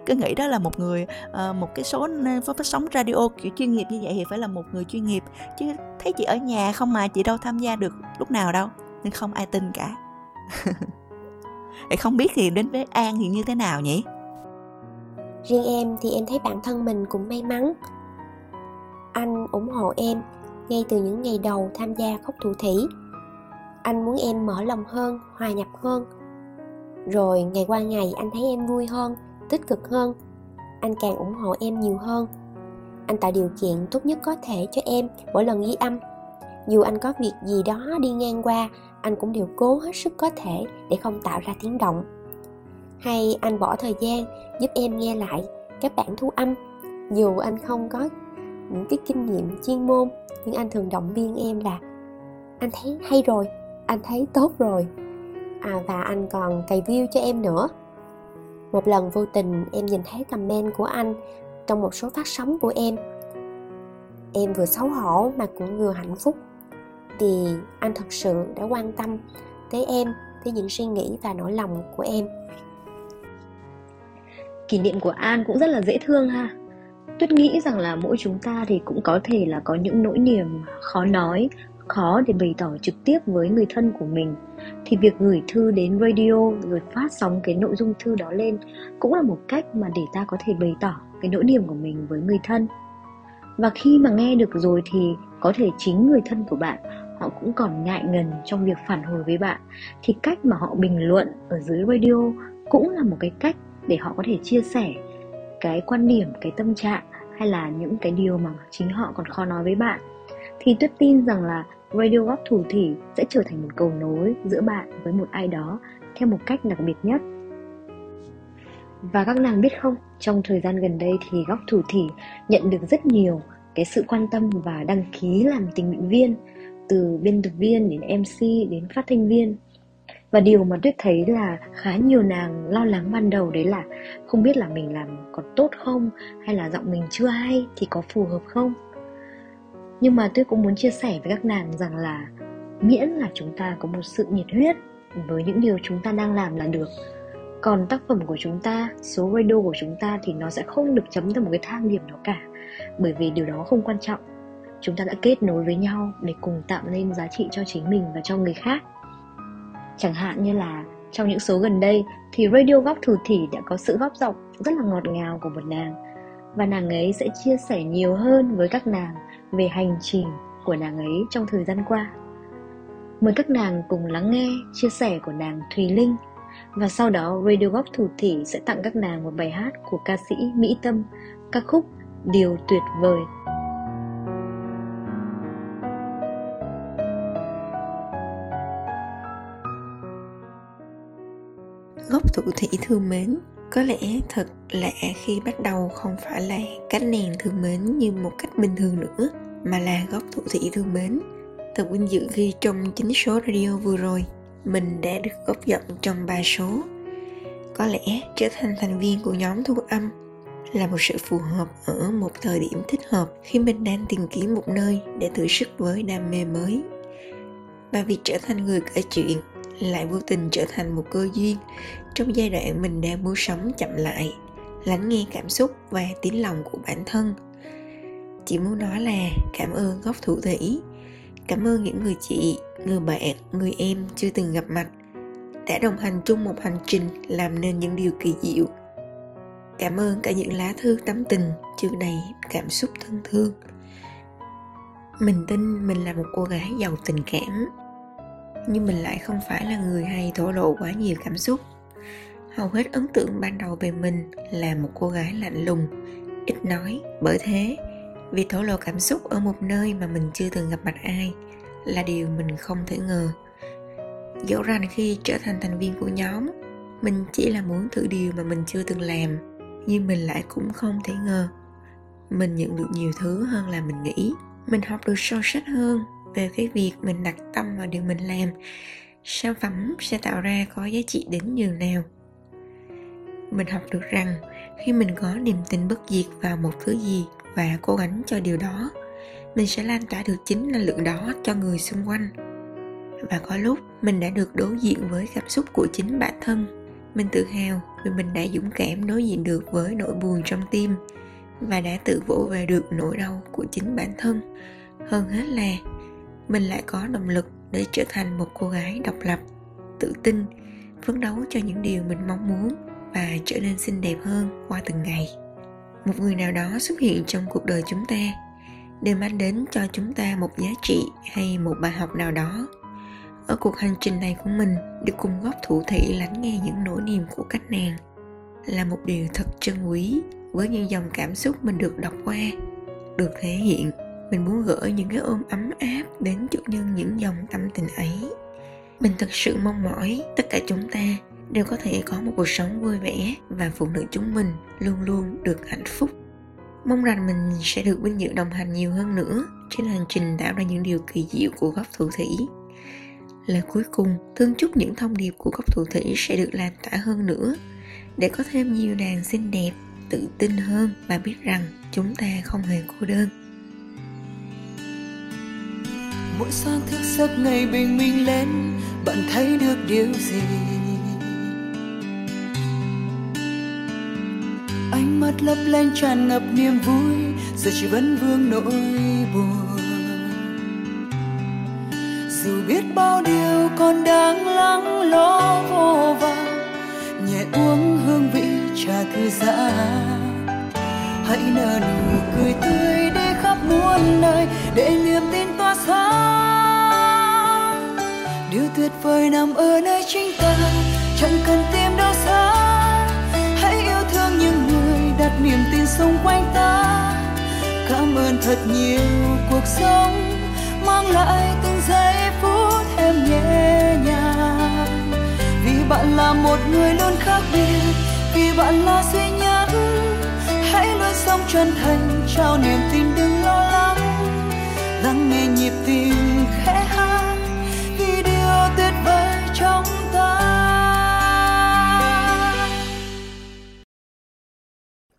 Cứ nghĩ đó là một người ờ, một cái số phát sóng radio kiểu chuyên nghiệp như vậy thì phải là một người chuyên nghiệp. Chứ thấy chị ở nhà không mà chị đâu tham gia được lúc nào đâu, nên không ai tin cả. Vậy không biết thì đến với an thì như thế nào nhỉ? Riêng em thì em thấy bản thân mình cũng may mắn. Anh ủng hộ em ngay từ những ngày đầu tham gia khóc thủ thủy. Anh muốn em mở lòng hơn, hòa nhập hơn. Rồi ngày qua ngày anh thấy em vui hơn, tích cực hơn. Anh càng ủng hộ em nhiều hơn. Anh tạo điều kiện tốt nhất có thể cho em mỗi lần ghi âm. Dù anh có việc gì đó đi ngang qua, anh cũng đều cố hết sức có thể để không tạo ra tiếng động hay anh bỏ thời gian giúp em nghe lại các bản thu âm. Dù anh không có những cái kinh nghiệm chuyên môn nhưng anh thường động viên em là anh thấy hay rồi anh thấy tốt rồi. À, và anh còn cày view cho em nữa. Một lần vô tình em nhìn thấy comment của anh trong một số phát sóng của em. Em vừa xấu hổ mà cũng vừa hạnh phúc. Thì anh thật sự đã quan tâm tới em tới những suy nghĩ và nỗi lòng của em kỷ niệm của an cũng rất là dễ thương ha. Tuyết nghĩ rằng là mỗi chúng ta thì cũng có thể là có những nỗi niềm khó nói, khó để bày tỏ trực tiếp với người thân của mình. Thì việc gửi thư đến radio rồi phát sóng cái nội dung thư đó lên cũng là một cách mà để ta có thể bày tỏ cái nỗi niềm của mình với người thân. Và khi mà nghe được rồi thì có thể chính người thân của bạn, họ cũng còn ngại ngần trong việc phản hồi với bạn. Thì cách mà họ bình luận ở dưới radio cũng là một cái cách để họ có thể chia sẻ cái quan điểm, cái tâm trạng hay là những cái điều mà chính họ còn khó nói với bạn. Thì tuyết tin rằng là radio góc thủ thỉ sẽ trở thành một cầu nối giữa bạn với một ai đó theo một cách đặc biệt nhất. Và các nàng biết không, trong thời gian gần đây thì góc thủ thỉ nhận được rất nhiều cái sự quan tâm và đăng ký làm tình nguyện viên từ biên tập viên đến mc đến phát thanh viên và điều mà tuyết thấy là khá nhiều nàng lo lắng ban đầu đấy là không biết là mình làm còn tốt không hay là giọng mình chưa hay thì có phù hợp không. Nhưng mà tuyết cũng muốn chia sẻ với các nàng rằng là miễn là chúng ta có một sự nhiệt huyết với những điều chúng ta đang làm là được. Còn tác phẩm của chúng ta, số radio của chúng ta thì nó sẽ không được chấm theo một cái thang điểm nào cả, bởi vì điều đó không quan trọng. Chúng ta đã kết nối với nhau để cùng tạo nên giá trị cho chính mình và cho người khác chẳng hạn như là trong những số gần đây thì radio góc thủ thỉ đã có sự góp giọng rất là ngọt ngào của một nàng và nàng ấy sẽ chia sẻ nhiều hơn với các nàng về hành trình của nàng ấy trong thời gian qua. Mời các nàng cùng lắng nghe chia sẻ của nàng Thùy Linh và sau đó Radio Góc Thủ Thỉ sẽ tặng các nàng một bài hát của ca sĩ Mỹ Tâm, ca khúc Điều Tuyệt Vời. Thủ thủy thương mến. Có lẽ thật lạ khi bắt đầu không phải là cách nàng thương mến như một cách bình thường nữa, mà là góc thủ thị thương mến. Thật vinh dự khi trong chính số radio vừa rồi, mình đã được góp giọng trong ba số. Có lẽ trở thành thành viên của nhóm thu âm là một sự phù hợp ở một thời điểm thích hợp khi mình đang tìm kiếm một nơi để thử sức với đam mê mới. Và việc trở thành người kể chuyện lại vô tình trở thành một cơ duyên. Trong giai đoạn mình đang muốn sống chậm lại, lắng nghe cảm xúc và tiếng lòng của bản thân. Chị muốn nói là cảm ơn góc thủ thủy. Cảm ơn những người chị, người bạn, người em chưa từng gặp mặt, đã đồng hành chung một hành trình làm nên những điều kỳ diệu. Cảm ơn cả những lá thư tấm tình chứa đầy cảm xúc thân thương. Mình tin mình là một cô gái giàu tình cảm nhưng mình lại không phải là người hay thổ lộ quá nhiều cảm xúc. Hầu hết ấn tượng ban đầu về mình là một cô gái lạnh lùng, ít nói, bởi thế, việc thổ lộ cảm xúc ở một nơi mà mình chưa từng gặp mặt ai là điều mình không thể ngờ. Dẫu rằng khi trở thành thành viên của nhóm, mình chỉ là muốn thử điều mà mình chưa từng làm, nhưng mình lại cũng không thể ngờ. Mình nhận được nhiều thứ hơn là mình nghĩ, mình học được sâu sắc hơn về cái việc mình đặt tâm vào điều mình làm, sản phẩm sẽ tạo ra có giá trị đến nhường nào. Mình học được rằng khi mình có niềm tin bất diệt vào một thứ gì và cố gắng cho điều đó, mình sẽ lan tỏa được chính năng lượng đó cho người xung quanh. Và có lúc mình đã được đối diện với cảm xúc của chính bản thân. Mình tự hào vì mình đã dũng cảm đối diện được với nỗi buồn trong tim và đã tự vỗ về được nỗi đau của chính bản thân. Hơn hết là mình lại có động lực để trở thành một cô gái độc lập, tự tin, phấn đấu cho những điều mình mong muốn và trở nên xinh đẹp hơn qua từng ngày. Một người nào đó xuất hiện trong cuộc đời chúng ta đều mang đến cho chúng ta một giá trị hay một bài học nào đó. Ở cuộc hành trình này của mình được cùng góp thủ thị lắng nghe những nỗi niềm của các nàng là một điều thật trân quý với những dòng cảm xúc mình được đọc qua, được thể hiện mình muốn gửi những cái ôm ấm áp đến chủ nhân những dòng tâm tình ấy. Mình thật sự mong mỏi tất cả chúng ta đều có thể có một cuộc sống vui vẻ và phụ nữ chúng mình luôn luôn được hạnh phúc. Mong rằng mình sẽ được vinh dự đồng hành nhiều hơn nữa trên hành trình tạo ra những điều kỳ diệu của góc thủ thủy. Lời cuối cùng, thương chúc những thông điệp của góc thủ thủy sẽ được lan tỏa hơn nữa để có thêm nhiều nàng xinh đẹp, tự tin hơn và biết rằng chúng ta không hề cô đơn mỗi sáng thức giấc ngày bình minh lên, bạn thấy được điều gì? Ánh mắt lấp lánh tràn ngập niềm vui, giờ chỉ vẫn vương nỗi buồn. Dù biết bao điều còn đang lắng lo vô vàng nhẹ uống hương vị trà thư giãn. Hãy nở nụ cười tươi đi khắp muôn nơi để niềm tin tỏa sáng. Điều tuyệt vời nằm ở nơi chính ta, chẳng cần tìm đâu xa. Hãy yêu thương những người đặt niềm tin xung quanh ta. Cảm ơn thật nhiều cuộc sống mang lại từng giây phút em nhẹ nhàng. Vì bạn là một người luôn khác biệt, vì bạn là duy nhất hãy luôn sống chân thành, trao niềm tin đừng lo lắng. Lắng nghe nhịp tim khẽ hát vì điều tuyệt vời trong ta.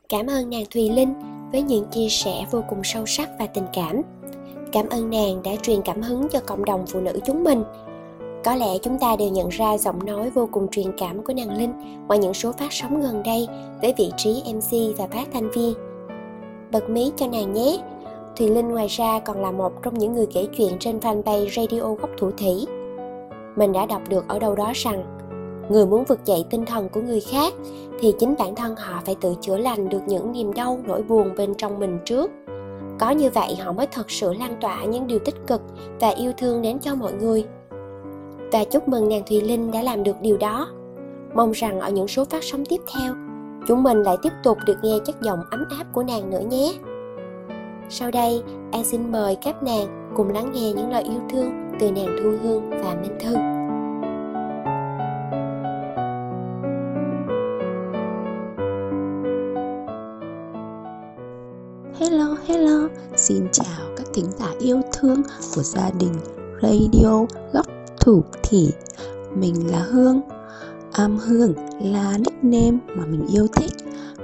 Cảm ơn nàng thùy linh với những chia sẻ vô cùng sâu sắc và tình cảm. Cảm ơn nàng đã truyền cảm hứng cho cộng đồng phụ nữ chúng mình có lẽ chúng ta đều nhận ra giọng nói vô cùng truyền cảm của nàng Linh qua những số phát sóng gần đây với vị trí MC và phát thanh viên. Bật mí cho nàng nhé, Thùy Linh ngoài ra còn là một trong những người kể chuyện trên fanpage Radio Góc Thủ Thủy. Mình đã đọc được ở đâu đó rằng, người muốn vực dậy tinh thần của người khác thì chính bản thân họ phải tự chữa lành được những niềm đau, nỗi buồn bên trong mình trước. Có như vậy họ mới thật sự lan tỏa những điều tích cực và yêu thương đến cho mọi người và chúc mừng nàng Thùy Linh đã làm được điều đó. Mong rằng ở những số phát sóng tiếp theo, chúng mình lại tiếp tục được nghe chất giọng ấm áp của nàng nữa nhé. Sau đây, An xin mời các nàng cùng lắng nghe những lời yêu thương từ nàng Thu Hương và Minh Thư. Hello, hello, xin chào các thính giả yêu thương của gia đình Radio Góc thủ thỉ, mình là hương. Am hương là nickname mà mình yêu thích.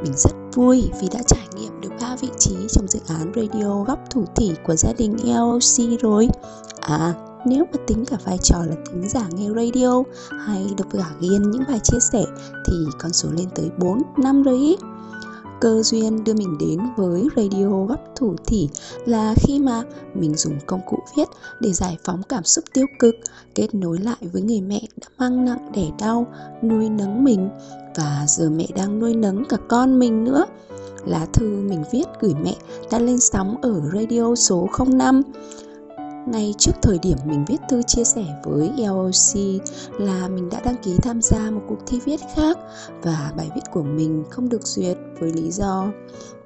Mình rất vui vì đã trải nghiệm được ba vị trí trong dự án radio góc thủ thỉ của gia đình LOC rồi. À nếu mà tính cả vai trò là tính giả nghe radio hay độc giả ghiên những bài chia sẻ thì con số lên tới 4 năm rồi ý cơ duyên đưa mình đến với radio gấp thủ thỉ là khi mà mình dùng công cụ viết để giải phóng cảm xúc tiêu cực, kết nối lại với người mẹ đã mang nặng đẻ đau, nuôi nấng mình và giờ mẹ đang nuôi nấng cả con mình nữa. Lá thư mình viết gửi mẹ đã lên sóng ở radio số 05 ngay trước thời điểm mình viết thư chia sẻ với LOC là mình đã đăng ký tham gia một cuộc thi viết khác và bài viết của mình không được duyệt với lý do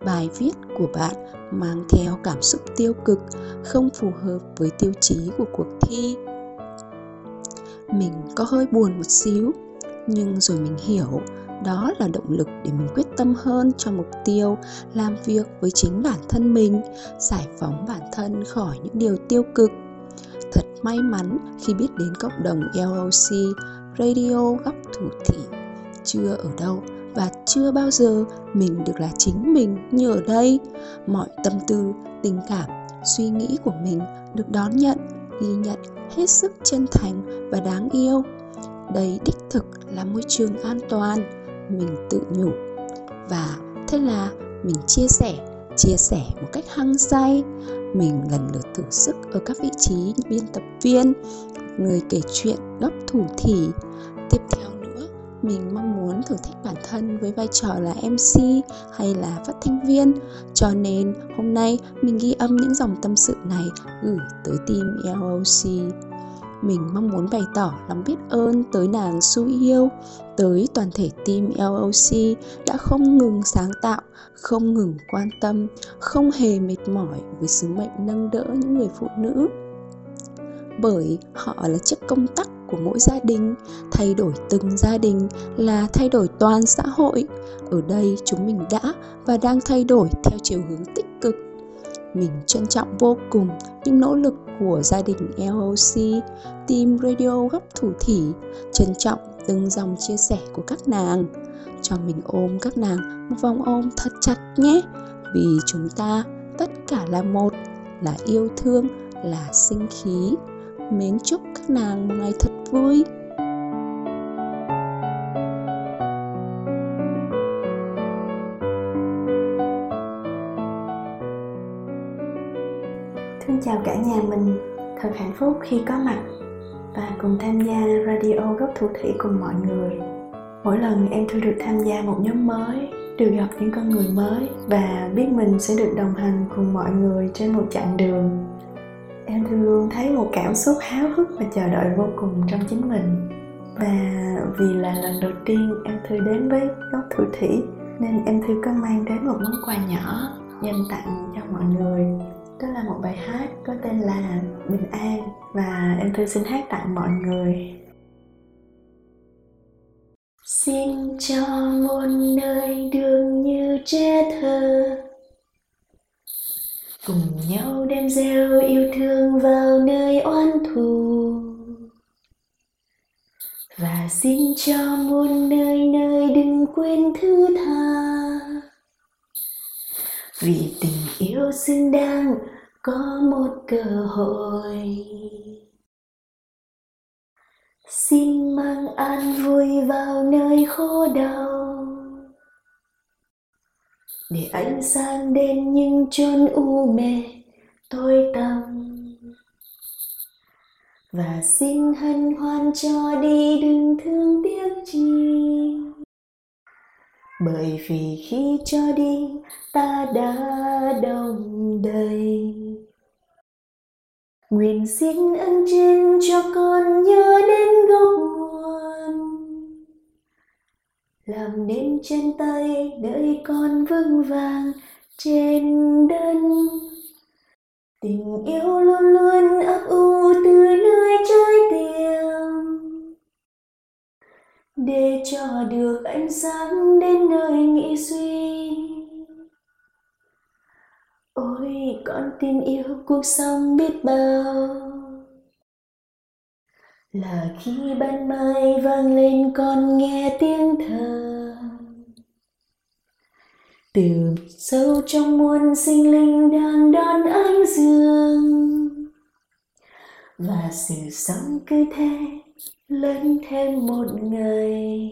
bài viết của bạn mang theo cảm xúc tiêu cực, không phù hợp với tiêu chí của cuộc thi. Mình có hơi buồn một xíu, nhưng rồi mình hiểu đó là động lực để mình quyết tâm hơn cho mục tiêu, làm việc với chính bản thân mình, giải phóng bản thân khỏi những điều tiêu cực. Thật may mắn khi biết đến cộng đồng LOC Radio góc thủ thị, chưa ở đâu và chưa bao giờ mình được là chính mình như ở đây. Mọi tâm tư, tình cảm, suy nghĩ của mình được đón nhận, ghi nhận hết sức chân thành và đáng yêu. Đây đích thực là môi trường an toàn mình tự nhủ. Và thế là mình chia sẻ chia sẻ một cách hăng say. Mình lần lượt thử sức ở các vị trí biên tập viên, người kể chuyện góc thủ thỉ. Tiếp theo nữa, mình mong muốn thử thách bản thân với vai trò là mc hay là phát thanh viên. Cho nên hôm nay mình ghi âm những dòng tâm sự này gửi tới team loc mình mong muốn bày tỏ lòng biết ơn tới nàng Su yêu, tới toàn thể team LOC đã không ngừng sáng tạo, không ngừng quan tâm, không hề mệt mỏi với sứ mệnh nâng đỡ những người phụ nữ. Bởi họ là chiếc công tắc của mỗi gia đình, thay đổi từng gia đình là thay đổi toàn xã hội. Ở đây chúng mình đã và đang thay đổi theo chiều hướng tích cực mình trân trọng vô cùng những nỗ lực của gia đình LOC, team radio góc thủ thỉ, trân trọng từng dòng chia sẻ của các nàng. Cho mình ôm các nàng một vòng ôm thật chặt nhé, vì chúng ta tất cả là một, là yêu thương, là sinh khí. Mến chúc các nàng một ngày thật vui. Chào cả nhà mình, thật hạnh phúc khi có mặt và cùng tham gia radio gốc thủ thủy cùng mọi người. Mỗi lần em thư được tham gia một nhóm mới, được gặp những con người mới và biết mình sẽ được đồng hành cùng mọi người trên một chặng đường. Em thư luôn thấy một cảm xúc háo hức và chờ đợi vô cùng trong chính mình. Và vì là lần đầu tiên em thư đến với gốc thủ thủy nên em thư có mang đến một món quà nhỏ dành tặng cho mọi người đó là một bài hát có tên là bình an và em thư xin hát tặng mọi người. Xin cho muôn nơi đường như trẻ thơ. Cùng nhau đem gieo yêu thương vào nơi oan thù. Và xin cho muôn nơi nơi đừng quên thứ tha. Vì tình yêu xứng đáng có một cơ hội. Xin mang an vui vào nơi khổ đau. Để ánh sáng đến những chốn u mê tối tăm. Và xin hân hoan cho đi đừng thương tiếc chi bởi vì khi cho đi, ta đã đông đầy. Nguyện xin ân trên cho con nhớ đến gốc nguồn. Làm nên trên tay đợi con vững vàng trên đất. Tình yêu luôn luôn ấp u từ nơi để cho được ánh sáng đến nơi nghĩ suy. Ôi, con tin yêu cuộc sống biết bao. Là khi ban mai vang lên con nghe tiếng thơ từ sâu trong muôn sinh linh đang đón ánh dương. Và sự sống cứ thế lên thêm một ngày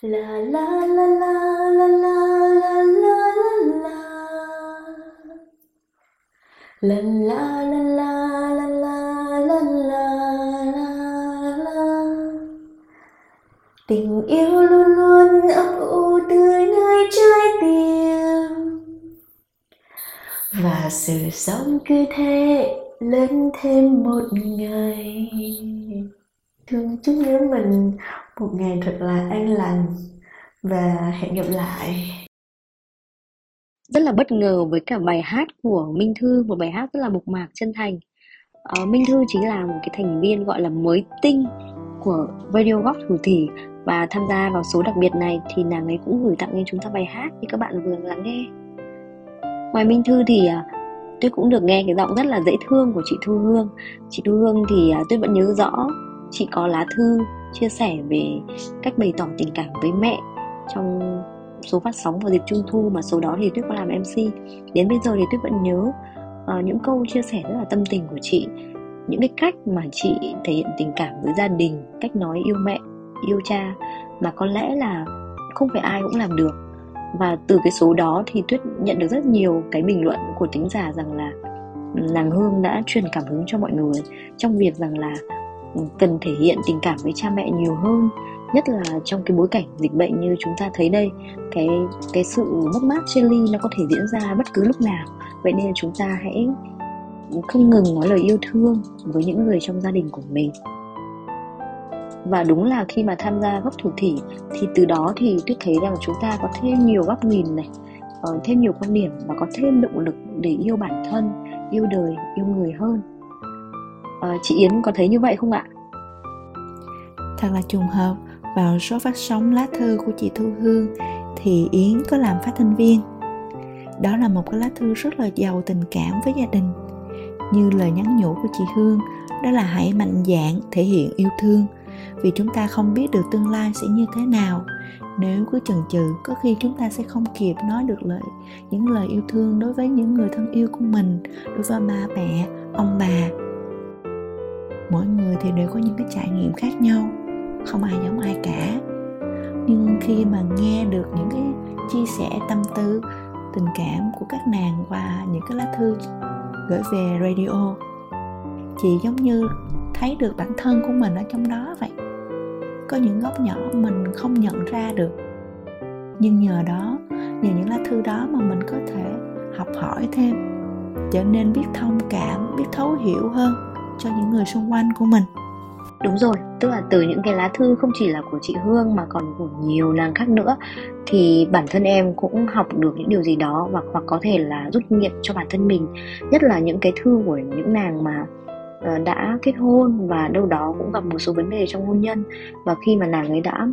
la la la la la la la la la la la la la la la la la la la tình yêu luôn luôn ấp ủ tươi nơi trái tim và sự sống cứ thế lên thêm một ngày. Thương chúc nhớ mình một ngày thật là an lành và hẹn gặp lại. Rất là bất ngờ với cả bài hát của Minh Thư một bài hát rất là mộc mạc chân thành. Uh, Minh Thư chính là một cái thành viên gọi là mới tinh của Radio Góc Thủ Thỉ và tham gia vào số đặc biệt này thì nàng ấy cũng gửi tặng cho chúng ta bài hát như các bạn vừa lắng nghe. Ngoài Minh Thư thì à, tuyết tôi cũng được nghe cái giọng rất là dễ thương của chị Thu Hương. Chị Thu Hương thì uh, tôi vẫn nhớ rõ chị có lá thư chia sẻ về cách bày tỏ tình cảm với mẹ trong số phát sóng vào dịp trung thu mà số đó thì tuyết có làm mc đến bây giờ thì tuyết vẫn nhớ uh, những câu chia sẻ rất là tâm tình của chị những cái cách mà chị thể hiện tình cảm với gia đình cách nói yêu mẹ yêu cha mà có lẽ là không phải ai cũng làm được và từ cái số đó thì tuyết nhận được rất nhiều cái bình luận của tính giả rằng là ừ, nàng hương đã truyền cảm hứng cho mọi người trong việc rằng là ừ, cần thể hiện tình cảm với cha mẹ nhiều hơn, nhất là trong cái bối cảnh dịch bệnh như chúng ta thấy đây. Cái cái sự mất mát chia ly nó có thể diễn ra bất cứ lúc nào. Vậy nên chúng ta hãy không ngừng nói lời yêu thương với những người trong gia đình của mình và đúng là khi mà tham gia góc thủ thỉ thì từ đó thì tôi thấy rằng chúng ta có thêm nhiều góc nhìn này thêm nhiều quan điểm và có thêm động lực để yêu bản thân yêu đời yêu người hơn à, chị yến có thấy như vậy không ạ thật là trùng hợp vào số phát sóng lá thư của chị Thu Hương thì Yến có làm phát thanh viên. Đó là một cái lá thư rất là giàu tình cảm với gia đình. Như lời nhắn nhủ của chị Hương, đó là hãy mạnh dạn thể hiện yêu thương vì chúng ta không biết được tương lai sẽ như thế nào. Nếu cứ chần chừ, có khi chúng ta sẽ không kịp nói được lời, những lời yêu thương đối với những người thân yêu của mình, đối với ba mẹ, ông bà. Mỗi người thì đều có những cái trải nghiệm khác nhau, không ai giống ai cả. Nhưng khi mà nghe được những cái chia sẻ tâm tư, tình cảm của các nàng qua những cái lá thư gửi về radio, chị giống như thấy được bản thân của mình ở trong đó vậy có những góc nhỏ mình không nhận ra được. Nhưng nhờ đó nhờ những lá thư đó mà mình có thể học hỏi thêm trở nên biết thông cảm biết thấu hiểu hơn cho những người xung quanh của mình. Đúng rồi, tức là từ những cái lá thư không chỉ là của chị Hương mà còn của nhiều nàng khác nữa thì bản thân em cũng học được những điều gì đó hoặc hoặc có thể là rút nghiệm cho bản thân mình, nhất là những cái thư của những nàng mà Ờ, đã kết hôn và đâu đó cũng gặp một số vấn đề trong hôn nhân. Và khi mà nàng ấy đã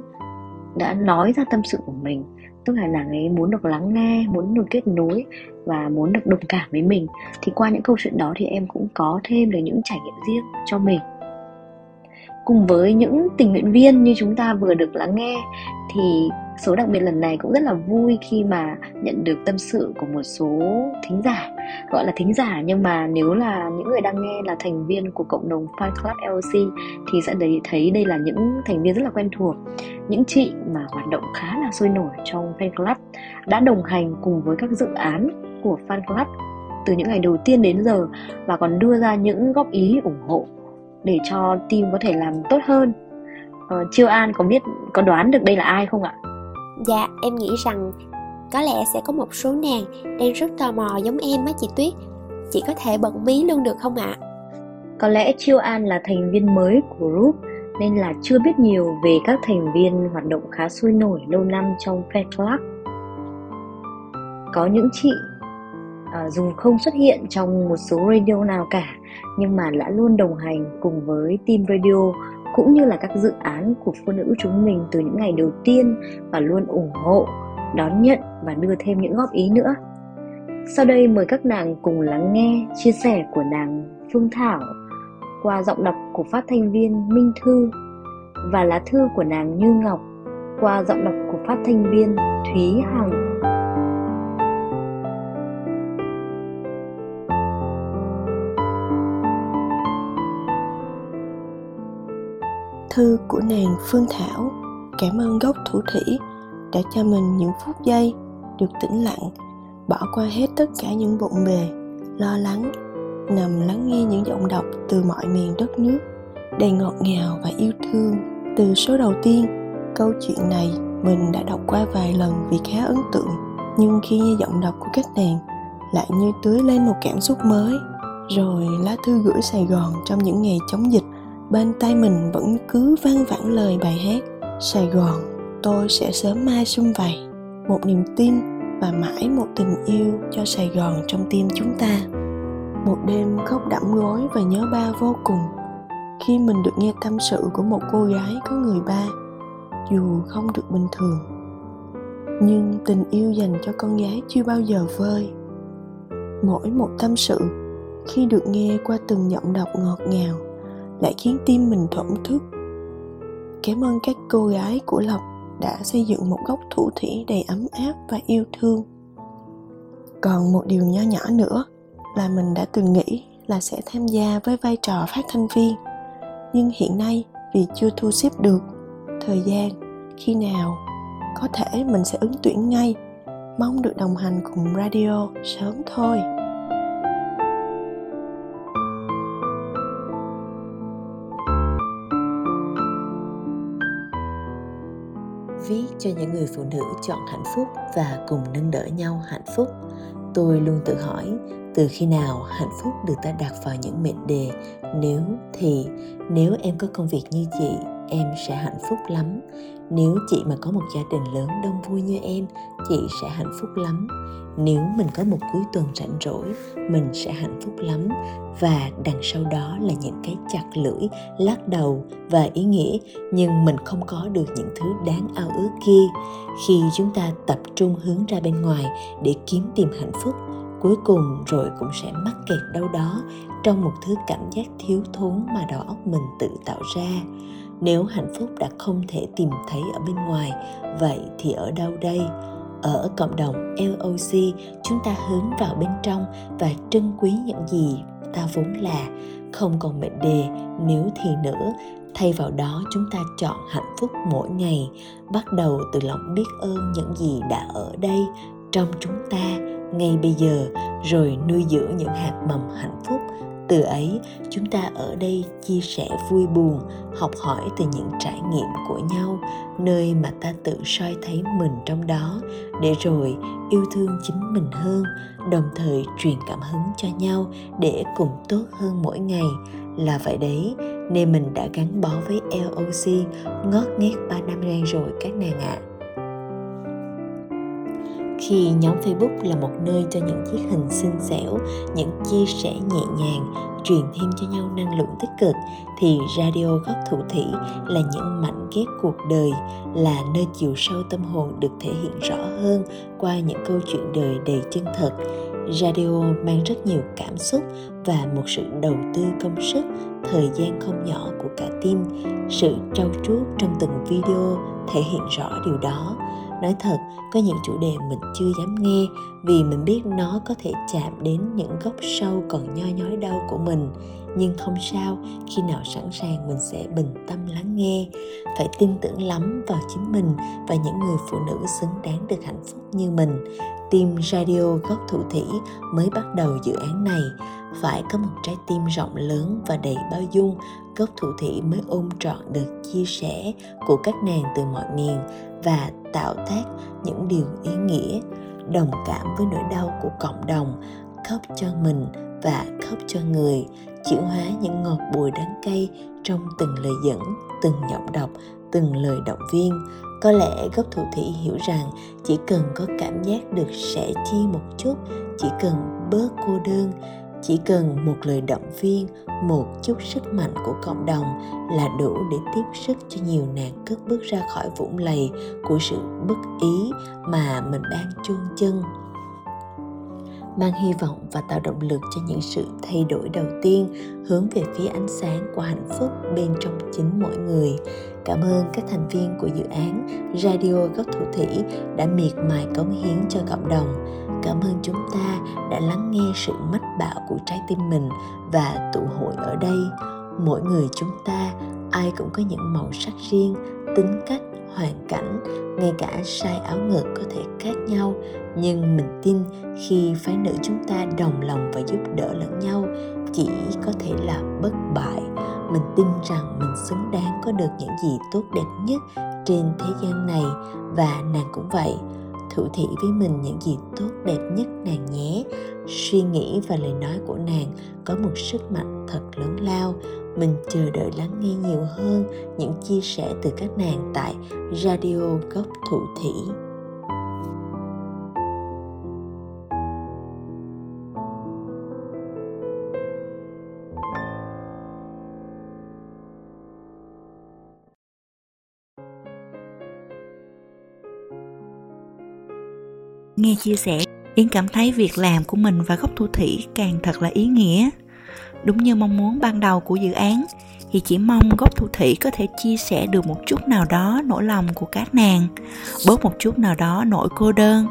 đã nói ra tâm sự của mình, tức là nàng ấy muốn được lắng nghe, muốn được kết nối và muốn được đồng cảm với mình, thì qua những câu chuyện đó thì em cũng có thêm được những trải nghiệm riêng cho mình cùng với những tình nguyện viên như chúng ta vừa được lắng nghe, thì số đặc biệt lần này cũng rất là vui khi mà nhận được tâm sự của một số thính giả. Gọi là thính giả, nhưng mà nếu là những người đang nghe là thành viên của cộng đồng Fan Club LC thì sẽ thấy thấy đây là những thành viên rất là quen thuộc. Những chị mà hoạt động khá là sôi nổi trong Fan Club đã đồng hành cùng với các dự án của Fan Club từ những ngày đầu tiên đến giờ và còn đưa ra những góp ý ủng hộ để cho team có thể làm tốt hơn ờ, Chiêu An có biết có đoán được đây là ai không ạ? Dạ em nghĩ rằng có lẽ sẽ có một số nàng đang rất tò mò giống em á chị Tuyết Chị có thể bật mí luôn được không ạ? Có lẽ Chiêu An là thành viên mới của group nên là chưa biết nhiều về các thành viên hoạt động khá sôi nổi lâu năm trong fan club. Có những chị uh, dù không xuất hiện trong một số radio nào cả nhưng mà đã luôn đồng hành cùng với team radio cũng như là các dự án của phụ nữ chúng mình từ những ngày đầu tiên và luôn ủng hộ, đón nhận và đưa thêm những góp ý nữa. Sau đây mời các nàng cùng lắng nghe chia sẻ của nàng phương thảo qua giọng đọc của phát thanh viên minh thư và lá thư của nàng như ngọc qua giọng đọc của phát thanh viên thúy hằng. Thư của nàng Phương Thảo. Cảm ơn gốc thủ thủy đã cho mình những phút giây được tĩnh lặng, bỏ qua hết tất cả những bộn bề, lo lắng, nằm lắng nghe những giọng đọc từ mọi miền đất nước đầy ngọt ngào và yêu thương. Từ số đầu tiên, câu chuyện này mình đã đọc qua vài lần vì khá ấn tượng, nhưng khi nghe giọng đọc của các nàng lại như tưới lên một cảm xúc mới. Rồi lá thư gửi sài gòn trong những ngày chống dịch bên tay mình vẫn cứ vang vẳng lời bài hát, sài gòn, tôi sẽ sớm mai sum vầy, một niềm tin và mãi một tình yêu cho sài gòn trong tim chúng ta. Một đêm khóc đẫm gối và nhớ ba vô cùng. Khi mình được nghe tâm sự của một cô gái có người ba, dù không được bình thường, nhưng tình yêu dành cho con gái chưa bao giờ vơi. Mỗi một tâm sự, khi được nghe qua từng giọng đọc ngọt ngào lại khiến tim mình thổn thức. Cảm ơn các cô gái của lộc đã xây dựng một góc thủ thủy đầy ấm áp và yêu thương. Còn một điều nho nhỏ nữa là mình đã từng nghĩ là sẽ tham gia với vai trò phát thanh viên. Nhưng hiện nay vì chưa thu xếp được thời gian, khi nào có thể mình sẽ ứng tuyển ngay. Mong được đồng hành cùng radio sớm thôi. Viết cho những người phụ nữ chọn hạnh phúc và cùng nâng đỡ nhau hạnh phúc. Tôi luôn tự hỏi, từ khi nào hạnh phúc được ta đặt vào những mệnh đề nếu thì, nếu em có công việc như chị, em sẽ hạnh phúc lắm nếu chị mà có một gia đình lớn đông vui như em, chị sẽ hạnh phúc lắm. Nếu mình có một cuối tuần rảnh rỗi, mình sẽ hạnh phúc lắm. Và đằng sau đó là những cái chặt lưỡi, lắc đầu và ý nghĩa, nhưng mình không có được những thứ đáng ao ước kia. Khi chúng ta tập trung hướng ra bên ngoài để kiếm tìm hạnh phúc, cuối cùng rồi cũng sẽ mắc kẹt đâu đó trong một thứ cảm giác thiếu thốn mà đầu óc mình tự tạo ra nếu hạnh phúc đã không thể tìm thấy ở bên ngoài, vậy thì ở đâu đây? Ở cộng đồng LOC chúng ta hướng vào bên trong và trân quý những gì ta vốn là. Không còn mệnh đề nếu thì nữa. Thay vào đó, chúng ta chọn hạnh phúc mỗi ngày. Bắt đầu từ lòng biết ơn những gì đã ở đây, trong chúng ta, ngay bây giờ, rồi nuôi dưỡng những hạt mầm hạnh phúc từ ấy, chúng ta ở đây chia sẻ vui buồn, học hỏi từ những trải nghiệm của nhau, nơi mà ta tự soi thấy mình trong đó, để rồi yêu thương chính mình hơn, đồng thời truyền cảm hứng cho nhau để cùng tốt hơn mỗi ngày. Là vậy đấy, nên mình đã gắn bó với LOC ngót nghét 3 năm nay rồi các nàng ạ. à khi nhóm Facebook là một nơi cho những chiếc hình xinh xẻo, những chia sẻ nhẹ nhàng, truyền thêm cho nhau năng lượng tích cực thì radio góc thủ thủy là những mảnh ghép cuộc đời là nơi chiều sâu tâm hồn được thể hiện rõ hơn qua những câu chuyện đời đầy chân thật. Radio mang rất nhiều cảm xúc và một sự đầu tư công sức thời gian không nhỏ của cả team. Sự trau chuốt trong từng video thể hiện rõ điều đó nói thật, có những chủ đề mình chưa dám nghe vì mình biết nó có thể chạm đến những góc sâu còn nho nhói đau của mình. Nhưng không sao, khi nào sẵn sàng mình sẽ bình tâm lắng nghe. Phải tin tưởng lắm vào chính mình và những người phụ nữ xứng đáng được hạnh phúc như mình. Team radio góc thủ thủy mới bắt đầu dự án này. Phải có một trái tim rộng lớn và đầy bao dung gốc thủ thủy mới ôm trọn được chia sẻ của các nàng từ mọi miền và tạo tác những điều ý nghĩa, đồng cảm với nỗi đau của cộng đồng, khóc cho mình và khóc cho người, chuyển hóa những ngọt bùi đắng cay trong từng lời dẫn, từng giọng đọc, từng lời động viên. Có lẽ gốc thủ thủy hiểu rằng chỉ cần có cảm giác được sẻ chia một chút, chỉ cần bớt cô đơn chỉ cần một lời động viên, một chút sức mạnh của cộng đồng là đủ để tiếp sức cho nhiều nàng cất bước ra khỏi vũng lầy của sự bất ý mà mình đang chôn chân. Mang hy vọng và tạo động lực cho những sự thay đổi đầu tiên hướng về phía ánh sáng của hạnh phúc bên trong chính mỗi người. Cảm ơn các thành viên của dự án radio góc thủ thủy đã miệt mài cống hiến cho cộng đồng cảm ơn chúng ta đã lắng nghe sự mách bảo của trái tim mình và tụ hội ở đây. Mỗi người chúng ta, ai cũng có những màu sắc riêng, tính cách, hoàn cảnh, ngay cả sai áo ngực có thể khác nhau. Nhưng mình tin khi phái nữ chúng ta đồng lòng và giúp đỡ lẫn nhau, chỉ có thể là bất bại. Mình tin rằng mình xứng đáng có được những gì tốt đẹp nhất trên thế gian này, và nàng cũng vậy thủ thị với mình những gì tốt, đẹp nhất nàng nhé. Suy nghĩ và lời nói của nàng có một sức mạnh thật lớn lao. Mình chờ đợi lắng nghe nhiều hơn những chia sẻ từ các nàng tại radio góc thủ thị Nghe chia sẻ, Yến cảm thấy việc làm của mình và gốc thu thủy càng thật là ý nghĩa. Đúng như mong muốn ban đầu của dự án, thì chỉ mong gốc thu thủy có thể chia sẻ được một chút nào đó nỗi lòng của các nàng, bớt một chút nào đó nỗi cô đơn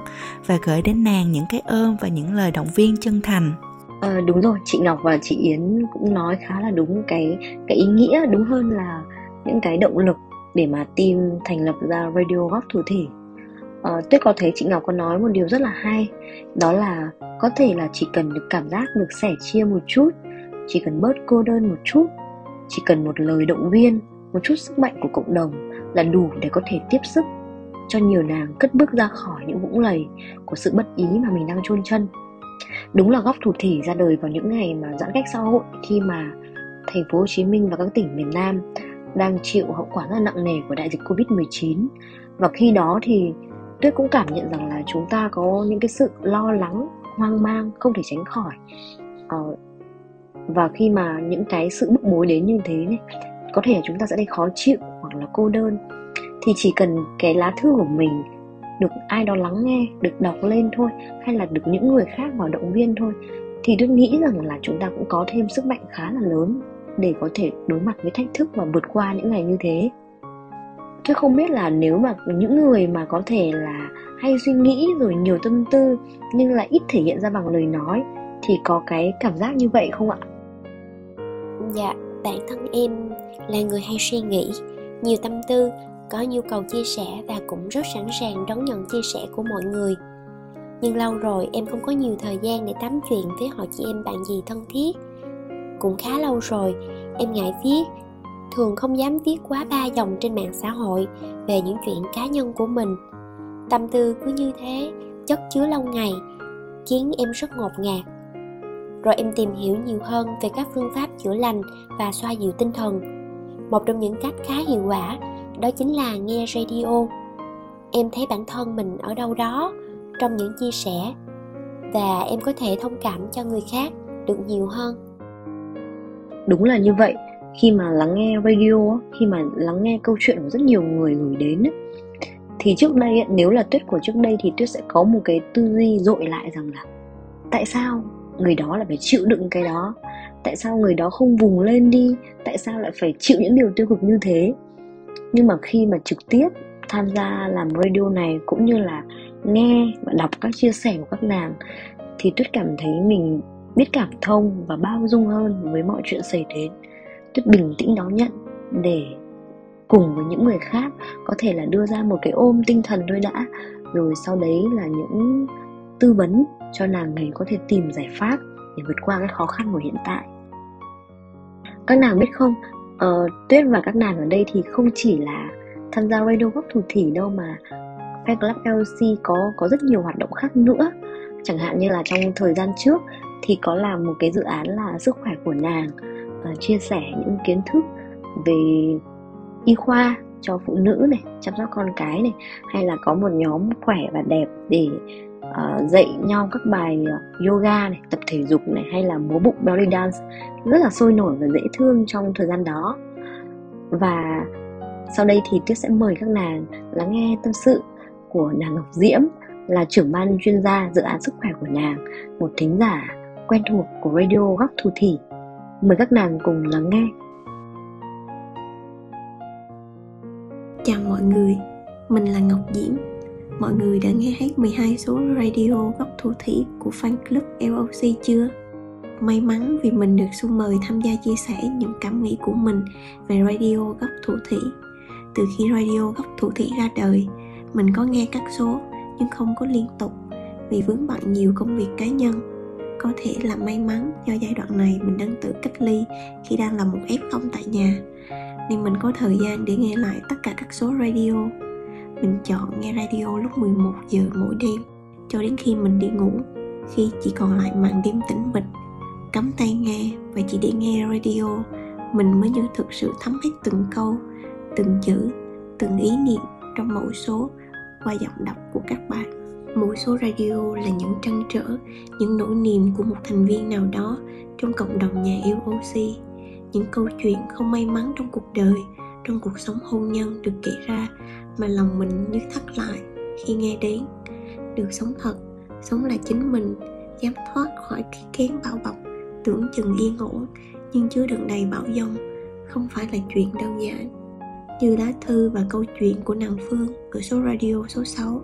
và gửi đến nàng những cái ơn và những lời động viên chân thành. À, đúng rồi, chị Ngọc và chị Yến cũng nói khá là đúng cái cái ý nghĩa đúng hơn là những cái động lực để mà team thành lập ra Radio Góc Thủ thủy uh, tuyết có thấy chị ngọc có nói một điều rất là hay. Đó là có thể là chỉ cần được cảm giác được sẻ chia một chút chỉ cần bớt cô đơn một chút chỉ cần một lời động viên một chút sức mạnh của cộng đồng là đủ để có thể tiếp sức cho nhiều nàng cất bước ra khỏi những vũng lầy của sự bất ý mà mình đang chôn chân. Đúng là góc thủ thỉ ra đời vào những ngày mà giãn cách xã hội khi mà thành phố Hồ Chí Minh và các tỉnh miền Nam đang chịu hậu quả rất nặng nề của đại dịch Covid-19 và khi đó thì tuyết cũng cảm nhận rằng là chúng ta có những cái sự lo lắng hoang mang không thể tránh khỏi. Ờ, và khi mà những cái sự bức bối đến như thế này có thể chúng ta sẽ thấy khó chịu hoặc là cô đơn. Thì chỉ cần cái lá thư của mình được ai đó lắng nghe được đọc lên thôi hay là được những người khác vào động viên thôi thì tôi nghĩ rằng là chúng ta cũng có thêm sức mạnh khá là lớn để có thể đối mặt với thách thức và vượt qua những ngày như thế thế không biết là nếu mà những người mà có thể là hay suy nghĩ rồi nhiều tâm tư, nhưng lại ít thể hiện ra bằng lời nói, thì có cái cảm giác như vậy không ạ? Dạ bản thân em là người hay suy nghĩ, nhiều tâm tư, có nhu cầu chia sẻ và cũng rất sẵn sàng đón nhận chia sẻ của mọi người. Nhưng lâu rồi em không có nhiều thời gian để tám chuyện với họ chị em bạn gì thân thiết. Cũng khá lâu rồi, em ngại viết thường không dám viết quá ba dòng trên mạng xã hội về những chuyện cá nhân của mình. Tâm tư cứ như thế, chất chứa lâu ngày, khiến em rất ngột ngạt. Rồi em tìm hiểu nhiều hơn về các phương pháp chữa lành và xoa dịu tinh thần. Một trong những cách khá hiệu quả đó chính là nghe radio. Em thấy bản thân mình ở đâu đó trong những chia sẻ và em có thể thông cảm cho người khác được nhiều hơn. Đúng là như vậy khi mà lắng nghe radio khi mà lắng nghe câu chuyện của rất nhiều người gửi đến thì trước đây nếu là tuyết của trước đây thì tuyết sẽ có một cái tư duy dội lại rằng là tại sao người đó lại phải chịu đựng cái đó? Tại sao người đó không vùng lên đi? Tại sao lại phải chịu những điều tiêu cực như thế? Nhưng mà khi mà trực tiếp tham gia làm radio này cũng như là nghe và đọc các chia sẻ của các nàng, thì tuyết cảm thấy mình biết cảm thông và bao dung hơn với mọi chuyện xảy đến tuyết bình tĩnh đón nhận để cùng với những người khác có thể là đưa ra một cái ôm tinh thần thôi đã. Rồi sau đấy là những tư vấn cho nàng ấy có thể tìm giải pháp để vượt qua cái khó khăn của hiện tại. Các nàng biết không? Uh, tuyết và các nàng ở đây thì không chỉ là tham gia radio góc thủ thỉ đâu mà fan club lc có có rất nhiều hoạt động khác nữa. Chẳng hạn như là trong thời gian trước thì có làm một cái dự án là sức khỏe của nàng chia sẻ những kiến thức về y khoa cho phụ nữ này chăm sóc con cái này hay là có một nhóm khỏe và đẹp để uh, dạy nhau các bài ờ, yoga này tập thể dục này hay là múa bụng belly dance rất là sôi nổi và dễ thương trong thời gian đó. Và sau đây thì tuyết sẽ mời các nàng lắng nghe tâm sự của nàng ngọc diễm là trưởng ban chuyên gia dự án sức khỏe của nàng một thính giả quen thuộc của radio góc thủ thỉ mời các nàng cùng lắng nghe Chào mọi người, mình là Ngọc Diễm. Mọi người đã nghe hết 12 số radio góc thủ thủy của fan club LOC chưa? may mắn vì mình được xung mời tham gia chia sẻ những cảm nghĩ của mình về radio góc thủ thủy. Từ khi radio góc thủ thủy ra đời, mình có nghe các số nhưng không có liên tục vì vướng bận nhiều công việc cá nhân. Có thể là may mắn do giai đoạn này mình đang tự cách ly khi đang là một F0 tại nhà. Nên mình có thời gian để nghe lại tất cả các số radio. Mình chọn nghe radio lúc 11 giờ mỗi đêm cho đến khi mình đi ngủ. Khi chỉ còn lại màn đêm tĩnh mịch, cắm tay nghe và chỉ để nghe radio, mình mới như thực sự thấm hết từng câu, từng chữ, từng ý niệm trong mỗi số qua giọng đọc của các bạn mỗi số radio là những trăn trở, những nỗi niềm của một thành viên nào đó trong cộng đồng nhà yêu oxy những câu chuyện không may mắn trong cuộc đời, trong cuộc sống hôn nhân được kể ra mà lòng mình như thắt lại khi nghe đến. Được sống thật, sống là chính mình, dám thoát khỏi cái kén bao bọc, tưởng chừng yên ổn, nhưng chứa đựng đầy bão dông, không phải là chuyện đơn giản. Như lá thư và câu chuyện của nàng Phương ở số radio số 6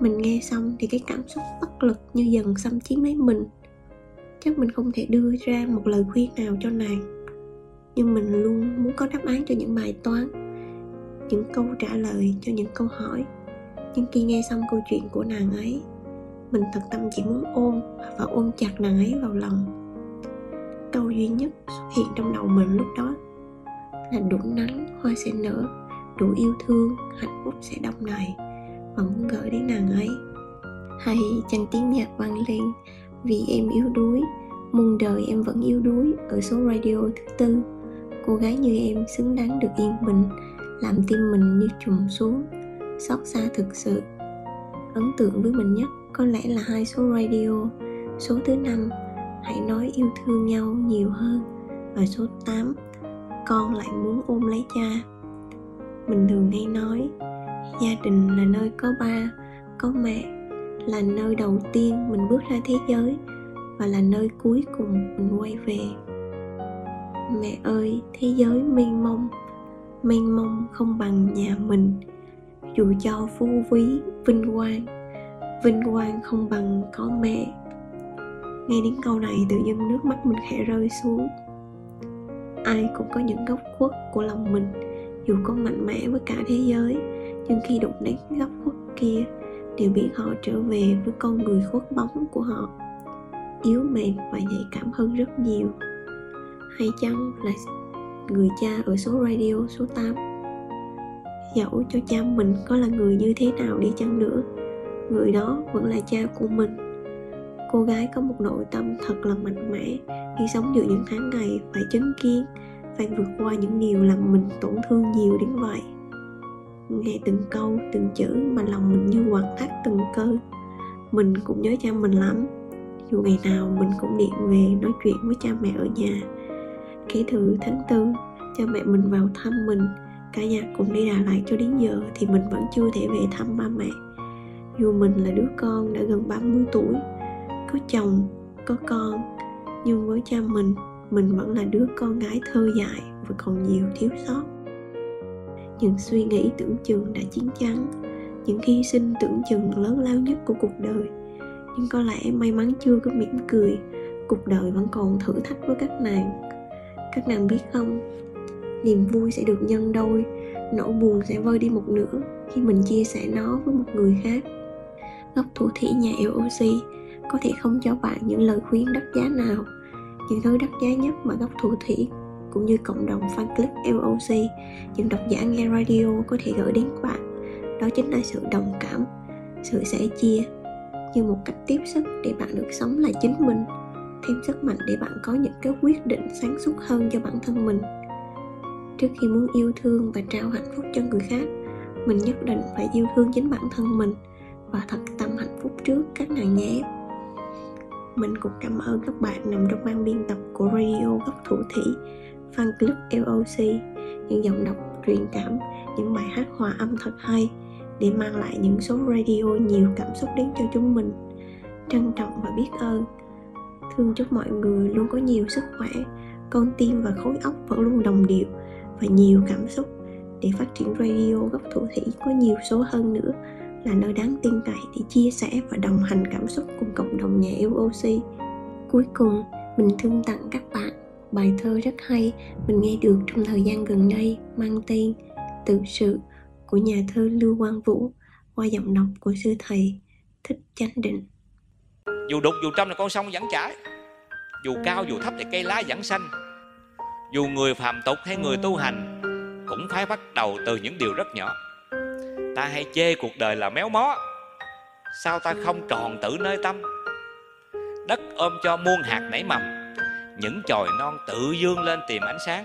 mình nghe xong thì cái cảm xúc bất lực như dần xâm chiếm lấy mình. Chắc mình không thể đưa ra một lời khuyên nào cho nàng. Nhưng mình luôn muốn có đáp án cho những bài toán, những câu trả lời cho những câu hỏi. Nhưng khi nghe xong câu chuyện của nàng ấy, mình thật tâm chỉ muốn ôm và ôm chặt nàng ấy vào lòng. Câu duy nhất xuất hiện trong đầu mình lúc đó là đủ nắng, hoa sẽ nở, đủ yêu thương, hạnh phúc sẽ đông đầy và muốn gửi đến nàng ấy. Hay chăng tiếng nhạc vang lên, vì em yếu đuối. Muôn đời em vẫn yếu đuối ở số radio thứ tư. Cô gái như em xứng đáng được yên bình, làm tim mình như trùng xuống, xót xa thực sự. Ấn tượng với mình nhất có lẽ là hai số radio, số thứ năm, hãy nói yêu thương nhau nhiều hơn, và số 8 con lại muốn ôm lấy cha. Mình thường hay nói gia đình là nơi có ba, có mẹ, là nơi đầu tiên mình bước ra thế giới và là nơi cuối cùng mình quay về. Mẹ ơi, thế giới mênh mông mênh mông không bằng nhà mình. Dù cho phú quý, vinh quang vinh quang không bằng có mẹ. Nghe đến câu này tự dưng nước mắt mình khẽ rơi xuống. Ai cũng có những góc khuất của lòng mình, dù có mạnh mẽ với cả thế giới nhưng khi đụng đến góc khuất kia, đều biết họ trở về với con người khuất bóng của họ. Yếu mềm và nhạy cảm hơn rất nhiều. Hay chăng là người cha ở số radio số 8 dẫu cho cha mình có là người như thế nào đi chăng nữa, người đó vẫn là cha của mình. Cô gái có một nội tâm thật là mạnh mẽ, khi sống giữa những tháng ngày phải chứng kiến, phải vượt qua những điều làm mình tổn thương nhiều đến vậy nghe từng câu, từng chữ mà lòng mình như quặn thắt từng cơn. Mình cũng nhớ cha mình lắm. Dù ngày nào mình cũng điện về nói chuyện với cha mẹ ở nhà. Kể từ tháng tư, cha mẹ mình vào thăm mình. Cả nhà cùng đi Đà Lạt cho đến giờ thì mình vẫn chưa thể về thăm ba mẹ. Dù mình là đứa con đã gần 30 tuổi, có chồng, có con, nhưng với cha mình mình vẫn là đứa con gái thơ dại và còn nhiều thiếu sót những suy nghĩ tưởng chừng đã chín chắn, những hy sinh tưởng chừng lớn lao nhất của cuộc đời. Nhưng có lẽ may mắn chưa có mỉm cười, cuộc đời vẫn còn thử thách với các nàng. Các nàng biết không, niềm vui sẽ được nhân đôi, nỗi buồn sẽ vơi đi một nửa khi mình chia sẻ nó với một người khác. Góc thủ thủy nhà LOC có thể không cho bạn những lời khuyên đắt giá nào, những thứ đắt giá nhất mà góc thủ thủy cũng như cộng đồng fan club LOC những độc giả nghe radio có thể gửi đến bạn. Đó chính là sự đồng cảm, sự sẻ chia. Như một cách tiếp sức để bạn được sống là chính mình, thêm sức mạnh để bạn có những cái quyết định sáng suốt hơn cho bản thân mình. Trước khi muốn yêu thương và trao hạnh phúc cho người khác, mình nhất định phải yêu thương chính bản thân mình và thật tâm hạnh phúc trước các nàng nhé. Mình cũng cảm ơn các bạn nằm trong ban biên tập của radio góc thủ thủy fan club LOC những giọng đọc, truyền cảm, những bài hát hòa âm thật hay để mang lại những số radio nhiều cảm xúc đến cho chúng mình. Trân trọng và biết ơn. Thương chúc mọi người luôn có nhiều sức khỏe, con tim và khối óc vẫn luôn đồng điệu và nhiều cảm xúc. Để phát triển radio góc thủ thủy có nhiều số hơn nữa là nơi đáng tin cậy để chia sẻ và đồng hành cảm xúc cùng cộng đồng nhà yêu oxy cuối cùng, mình thương tặng các bạn bài thơ rất hay, mình nghe được trong thời gian gần đây, mang tên Tự sự của nhà thơ Lưu Quang Vũ qua giọng đọc của sư thầy Thích Chánh Định. Dù đục, dù trong là con sông vẫn chảy, Dù cao, dù thấp thì cây lá vẫn xanh. Dù người phàm tục hay người tu hành, Cũng phải bắt đầu từ những điều rất nhỏ. Ta hay chê cuộc đời là méo mó, Sao ta không tròn tử nơi tâm? Đất ôm cho muôn hạt nảy mầm những chồi non tự dương lên tìm ánh sáng.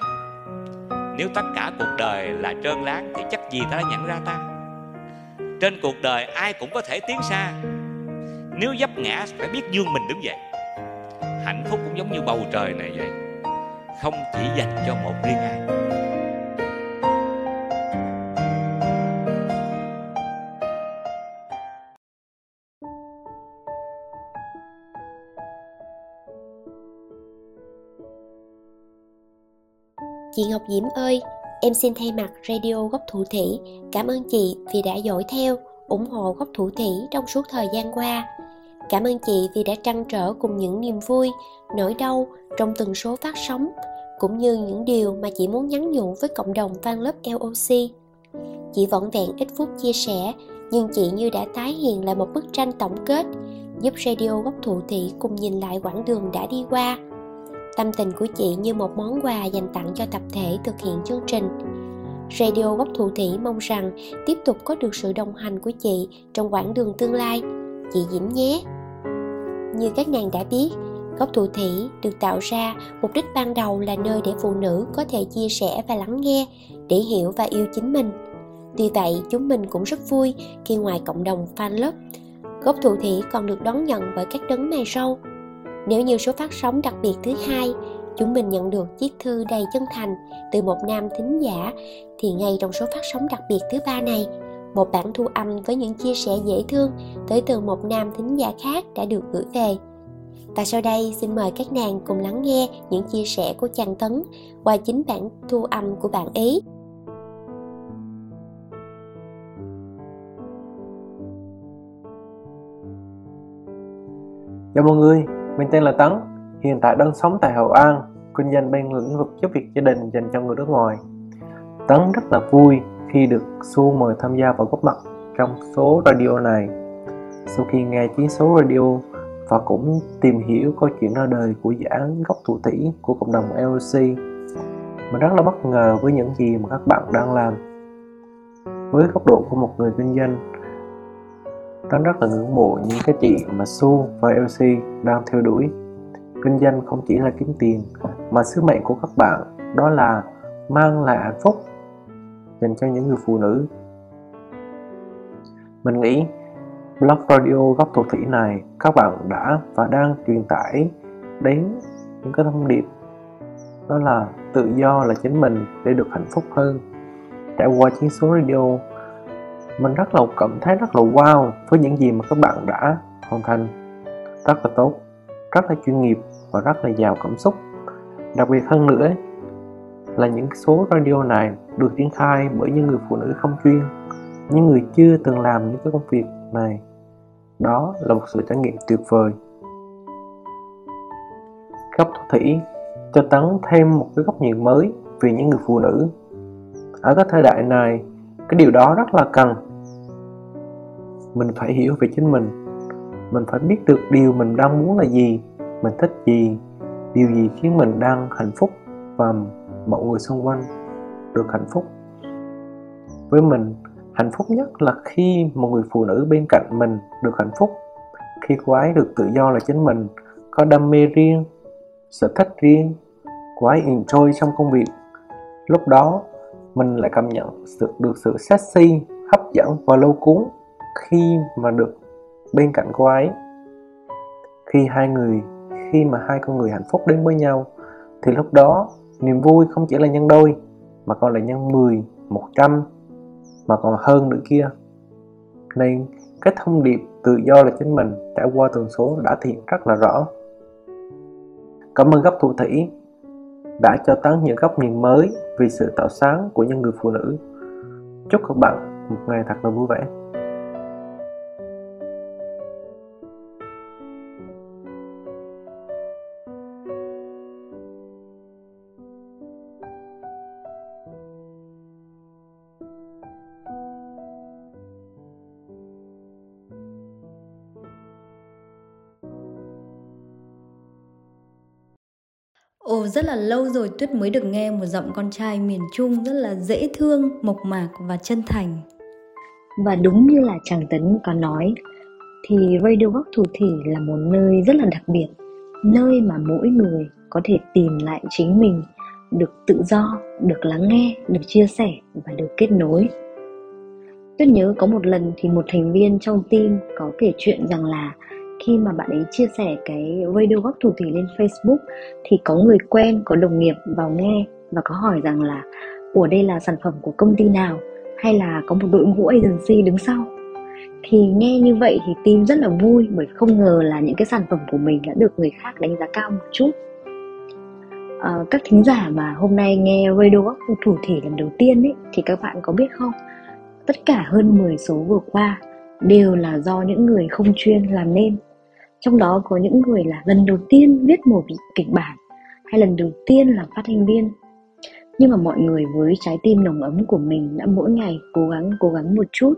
Nếu tất cả cuộc đời là trơn láng Thì chắc gì ta đã nhận ra ta? Trên cuộc đời ai cũng có thể tiến xa. Nếu dấp ngã phải biết dương mình đứng dậy. Hạnh phúc cũng giống như bầu trời này vậy. Không chỉ dành cho một riêng ai. Chị Ngọc Diễm ơi, em xin thay mặt Radio Góc Thủ Thủy cảm ơn chị vì đã dõi theo, ủng hộ Góc Thủ Thủy trong suốt thời gian qua. Cảm ơn chị vì đã trăn trở cùng những niềm vui, nỗi đau trong từng số phát sóng, cũng như những điều mà chị muốn nhắn nhủ với cộng đồng fan lớp LOC. Chị vỏn vẹn ít phút chia sẻ, nhưng chị như đã tái hiện lại một bức tranh tổng kết, giúp Radio Góc Thủ Thị cùng nhìn lại quãng đường đã đi qua Tâm tình của chị như một món quà dành tặng cho tập thể thực hiện chương trình. Radio Góc Thủ Thủy mong rằng tiếp tục có được sự đồng hành của chị trong quãng đường tương lai. Chị Diễm nhé! Như các nàng đã biết, Góc Thủ Thủy được tạo ra mục đích ban đầu là nơi để phụ nữ có thể chia sẻ và lắng nghe, để hiểu và yêu chính mình. Tuy vậy, chúng mình cũng rất vui khi ngoài cộng đồng fan club, Góc Thủ Thủy còn được đón nhận bởi các đấng mày râu, nếu như số phát sóng đặc biệt thứ hai, chúng mình nhận được chiếc thư đầy chân thành từ một nam thính giả, thì ngay trong số phát sóng đặc biệt thứ ba này, một bản thu âm với những chia sẻ dễ thương tới từ một nam thính giả khác đã được gửi về. Và sau đây xin mời các nàng cùng lắng nghe những chia sẻ của chàng Tấn qua chính bản thu âm của bạn ý. Chào dạ mọi người, mình tên là Tấn, hiện tại đang sống tại Hậu An, kinh doanh bên lĩnh vực giúp việc gia đình dành cho người nước ngoài. Tấn rất là vui khi được Su mời tham gia vào góp mặt trong số radio này. Sau khi nghe chiến số radio và cũng tìm hiểu câu chuyện ra đời của dự án gốc thủ tỷ của cộng đồng LOC, mình rất là bất ngờ với những gì mà các bạn đang làm. Với góc độ của một người kinh doanh, Tấn rất là ngưỡng mộ những cái chị mà Su và LC đang theo đuổi. Kinh doanh không chỉ là kiếm tiền, mà sứ mệnh của các bạn đó là mang lại hạnh phúc dành cho những người phụ nữ. Mình nghĩ blog radio góc thuộc thủy này các bạn đã và đang truyền tải đến những cái thông điệp đó là tự do là chính mình để được hạnh phúc hơn trải qua chiến số radio mình rất là cảm thấy rất là wow với những gì mà các bạn đã hoàn thành. Rất là tốt, rất là chuyên nghiệp và rất là giàu cảm xúc. Đặc biệt hơn nữa là những số radio này được triển khai bởi những người phụ nữ không chuyên, những người chưa từng làm những cái công việc này. Đó là một sự trải nghiệm tuyệt vời. Góc thủ thủy cho tấn thêm một cái góc nhìn mới về những người phụ nữ. Ở cái thời đại này, cái điều đó rất là cần mình phải hiểu về chính mình. Mình phải biết được điều mình đang muốn là gì, mình thích gì, điều gì khiến mình đang hạnh phúc và mọi người xung quanh được hạnh phúc. Với mình, hạnh phúc nhất là khi một người phụ nữ bên cạnh mình được hạnh phúc. Khi cô ấy được tự do là chính mình, có đam mê riêng, sở thích riêng, cô ấy enjoy trong công việc. Lúc đó, mình lại cảm nhận sự, được sự sexy, hấp dẫn và lâu cuốn khi mà được bên cạnh cô ấy. Khi hai người khi mà hai con người hạnh phúc đến với nhau thì lúc đó niềm vui không chỉ là nhân đôi mà còn là nhân 10, 100 mà còn hơn nữa kia. Nên cái thông điệp tự do là chính mình trải qua tần số đã thể hiện rất là rõ. Cảm ơn góc thủ thủy đã cho tán những góc nhìn mới vì sự tạo sáng của những người phụ nữ. Chúc các bạn một ngày thật là vui vẻ. Rất là lâu rồi Tuyết mới được nghe một giọng con trai miền Trung rất là dễ thương, mộc mạc và chân thành. Và đúng như là chàng Tấn có nói, thì Radio Góc Thủ Thỉ là một nơi rất là đặc biệt, nơi mà mỗi người có thể tìm lại chính mình, được tự do, được lắng nghe, được chia sẻ và được kết nối. Tuyết nhớ có một lần thì một thành viên trong team có kể chuyện rằng là khi mà bạn ấy chia sẻ cái radio góc thủ thủy lên Facebook thì có người quen, có đồng nghiệp vào nghe và có hỏi rằng là Ủa đây là sản phẩm của công ty nào? Hay là có một đội ngũ agency đứng sau? Thì nghe như vậy thì tim rất là vui bởi không ngờ là những cái sản phẩm của mình đã được người khác đánh giá cao một chút. À, các thính giả mà hôm nay nghe radio góc thủ thủy lần đầu tiên ấy thì các bạn có biết không? Tất cả hơn 10 số vừa qua đều là do những người không chuyên làm nên trong đó có những người là lần đầu tiên viết một kịch bản hay lần đầu tiên làm phát thanh viên. Nhưng mà mọi người với trái tim nồng ấm của mình đã mỗi ngày cố gắng cố gắng một chút.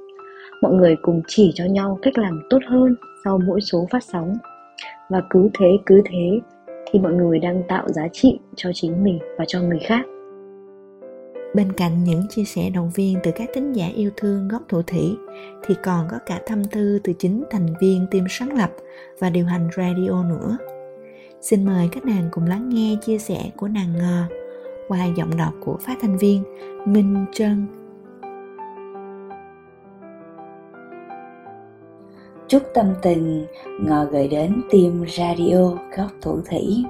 Mọi người cùng chỉ cho nhau cách làm tốt hơn sau mỗi số phát sóng. Và cứ thế cứ thế thì mọi người đang tạo giá trị cho chính mình và cho người khác. Bên cạnh những chia sẻ động viên từ các tín giả yêu thương góc thủ thủy, thì còn có cả thâm tư từ chính thành viên team sáng lập và điều hành radio nữa. Xin mời các nàng cùng lắng nghe chia sẻ của nàng ngờ qua giọng đọc của phát thanh viên Minh Trân. Chúc tâm tình ngờ gửi đến team radio góc thủ thủy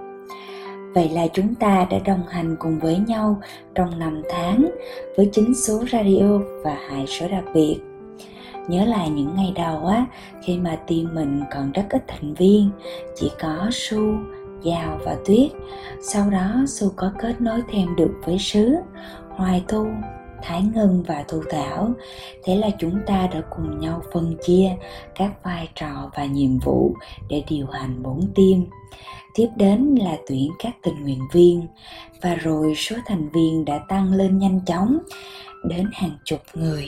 Vậy là chúng ta đã đồng hành cùng với nhau trong năm tháng với chính số radio và hai số đặc biệt. Nhớ lại những ngày đầu á, khi mà team mình còn rất ít thành viên, chỉ có Su, Giao và Tuyết. Sau đó Su có kết nối thêm được với Sứ, Hoài Thu, Thái Ngân và Thu Thảo. Thế là chúng ta đã cùng nhau phân chia các vai trò và nhiệm vụ để điều hành bốn team tiếp đến là tuyển các tình nguyện viên. Và rồi số thành viên đã tăng lên nhanh chóng, đến hàng chục người.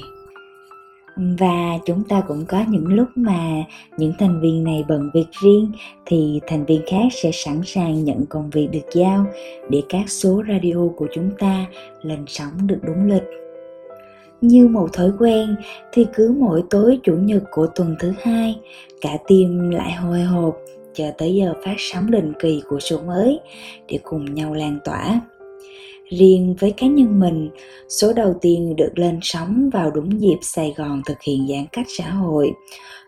Và chúng ta cũng có những lúc mà những thành viên này bận việc riêng, thì thành viên khác sẽ sẵn sàng nhận công việc được giao để các số radio của chúng ta lên sóng được đúng lịch. Như một thói quen, thì cứ mỗi tối chủ nhật của tuần thứ hai, cả team lại hồi hộp chờ tới giờ phát sóng định kỳ của số mới để cùng nhau lan tỏa. Riêng với cá nhân mình, số đầu tiên được lên sóng vào đúng dịp Sài Gòn thực hiện giãn cách xã hội,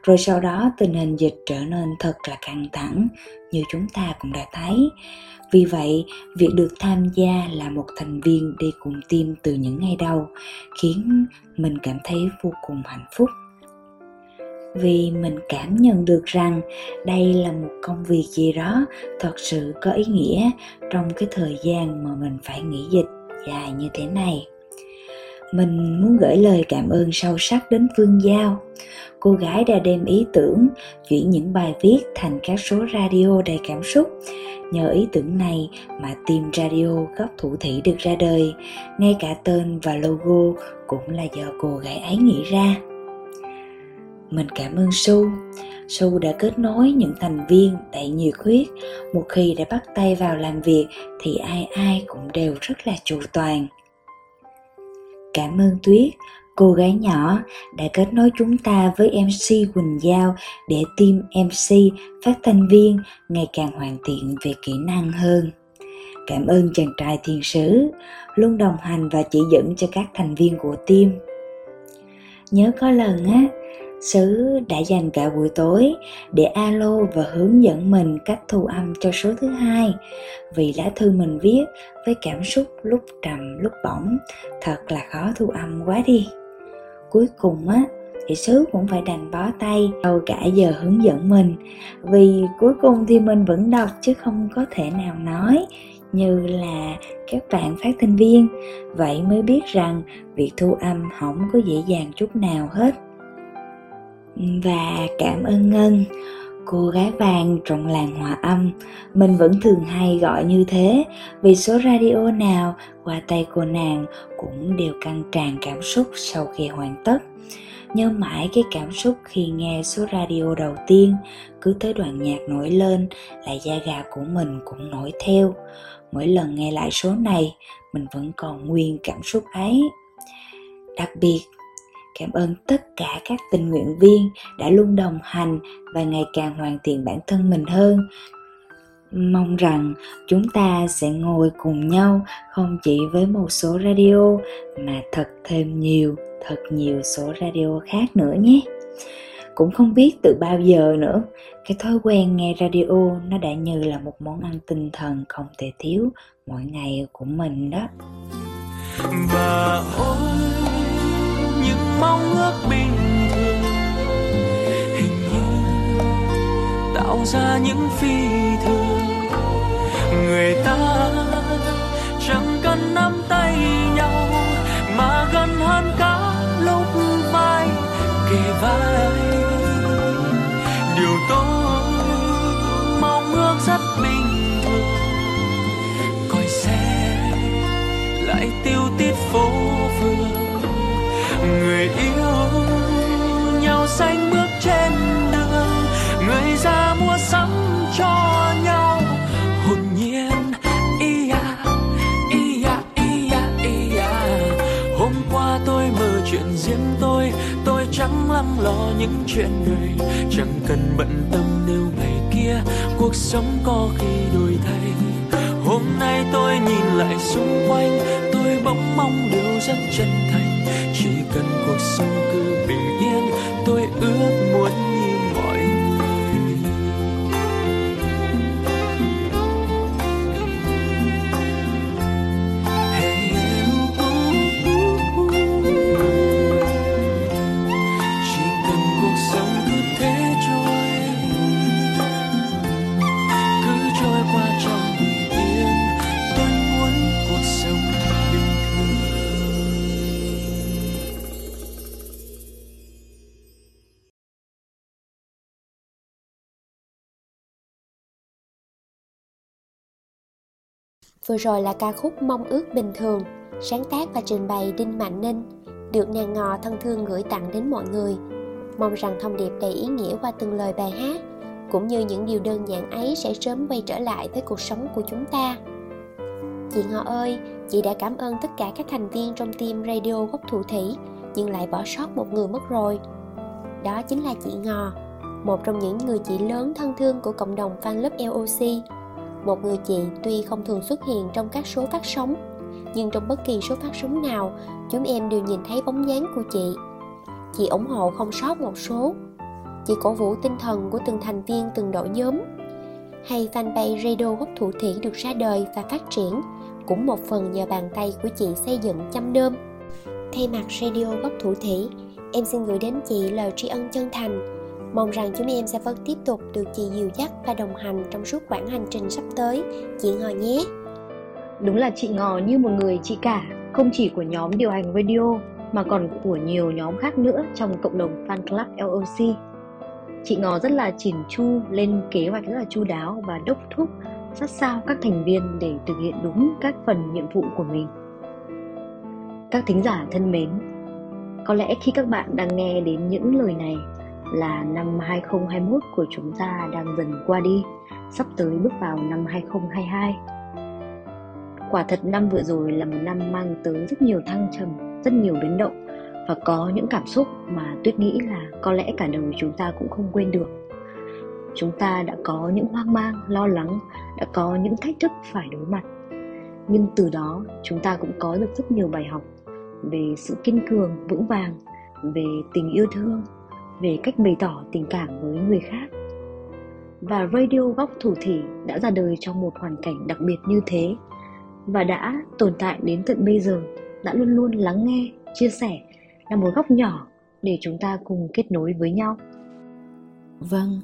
rồi sau đó tình hình dịch trở nên thật là căng thẳng như chúng ta cũng đã thấy. Vì vậy, việc được tham gia là một thành viên đi cùng team từ những ngày đầu khiến mình cảm thấy vô cùng hạnh phúc vì mình cảm nhận được rằng đây là một công việc gì đó thật sự có ý nghĩa trong cái thời gian mà mình phải nghỉ dịch dài như thế này. Mình muốn gửi lời cảm ơn sâu sắc đến phương giao. Cô gái đã đem ý tưởng, chuyển những bài viết thành các số radio đầy cảm xúc. Nhờ ý tưởng này mà team radio góc thủ thị được ra đời. Ngay cả tên và logo cũng là do cô gái ấy nghĩ ra mình cảm ơn Su. Su đã kết nối những thành viên tại nhiệt huyết. Một khi đã bắt tay vào làm việc thì ai ai cũng đều rất là chủ toàn. Cảm ơn Tuyết, cô gái nhỏ đã kết nối chúng ta với MC Quỳnh Giao để team MC phát thanh viên ngày càng hoàn thiện về kỹ năng hơn. Cảm ơn chàng trai thiên sứ, luôn đồng hành và chỉ dẫn cho các thành viên của team. Nhớ có lần á, Sứ đã dành cả buổi tối để alo và hướng dẫn mình cách thu âm cho số thứ hai. Vì lá thư mình viết với cảm xúc lúc trầm, lúc bổng thật là khó thu âm quá đi. Cuối cùng á, thì sứ cũng phải đành bó tay sau cả giờ hướng dẫn mình. Vì cuối cùng thì mình vẫn đọc chứ không có thể nào nói như là các bạn phát thanh viên. Vậy mới biết rằng việc thu âm không có dễ dàng chút nào hết và cảm ơn Ngân, cô gái vàng trong làng hòa âm. Mình vẫn thường hay gọi như thế vì số radio nào qua tay cô nàng cũng đều căng tràn cảm xúc sau khi hoàn tất. nhớ mãi cái cảm xúc khi nghe số radio đầu tiên cứ tới đoạn nhạc nổi lên là da gà của mình cũng nổi theo mỗi lần nghe lại số này mình vẫn còn nguyên cảm xúc ấy đặc biệt cảm ơn tất cả các tình nguyện viên đã luôn đồng hành và ngày càng hoàn thiện bản thân mình hơn. Mong rằng chúng ta sẽ ngồi cùng nhau không chỉ với một số radio, mà thật thêm nhiều, thật nhiều số radio khác nữa nhé. Cũng không biết từ bao giờ nữa, cái thói quen nghe radio nó đã như là một món ăn tinh thần không thể thiếu mỗi ngày của mình đó. Và ôi mong ước bình thường. Hình như tạo ra những phi thường. Người ta cuộc sống Vừa rồi là ca khúc Mong ước bình thường, sáng tác và trình bày Đinh Mạnh Ninh, được nàng ngò thân thương gửi tặng đến mọi người. Mong rằng thông điệp đầy ý nghĩa qua từng lời bài hát, cũng như những điều đơn giản ấy sẽ sớm quay trở lại với cuộc sống của chúng ta. Chị Ngò ơi, chị đã cảm ơn tất cả các thành viên trong team radio gốc thủ thủy, nhưng lại bỏ sót một người mất rồi. Đó chính là chị Ngò, một trong những người chị lớn thân thương của cộng đồng fan lớp LOC một người chị tuy không thường xuất hiện trong các số phát sóng, nhưng trong bất kỳ số phát sóng nào, chúng em đều nhìn thấy bóng dáng của chị. Chị ủng hộ không sót một số. Chị cổ vũ tinh thần của từng thành viên từng đội nhóm. Hay fanpage radio gốc thủ thủy được ra đời và phát triển, cũng một phần nhờ bàn tay của chị xây dựng chăm nơm thay mặt radio gốc thủ thủy, em xin gửi đến chị lời tri ân chân thành Mong rằng chúng em sẽ vẫn tiếp tục được chị dìu dắt và đồng hành trong suốt quãng hành trình sắp tới. Chị Ngò nhé! Đúng là chị Ngò như một người chị cả, không chỉ của nhóm điều hành radio mà còn của nhiều nhóm khác nữa trong cộng đồng fan club LOC. Chị Ngò rất là chỉn chu, lên kế hoạch rất là chu đáo và đốc thúc sát sao các thành viên để thực hiện đúng các phần nhiệm vụ của mình. Các thính giả thân mến, có lẽ khi các bạn đang nghe đến những lời này là năm 2021 của chúng ta đang dần qua đi, sắp tới bước vào năm 2022. Quả thật năm vừa rồi là một năm mang tới rất nhiều thăng trầm, rất nhiều biến động và có những cảm xúc mà Tuyết nghĩ là có lẽ cả đời chúng ta cũng không quên được. Chúng ta đã có những hoang mang, lo lắng, đã có những thách thức phải đối mặt. Nhưng từ đó chúng ta cũng có được rất nhiều bài học về sự kiên cường, vững vàng, về tình yêu thương, về cách bày tỏ tình cảm với người khác và radio góc thủ thỉ đã ra đời trong một hoàn cảnh đặc biệt như thế và đã tồn tại đến tận bây giờ đã luôn luôn lắng nghe chia sẻ là một góc nhỏ để chúng ta cùng kết nối với nhau Vâng,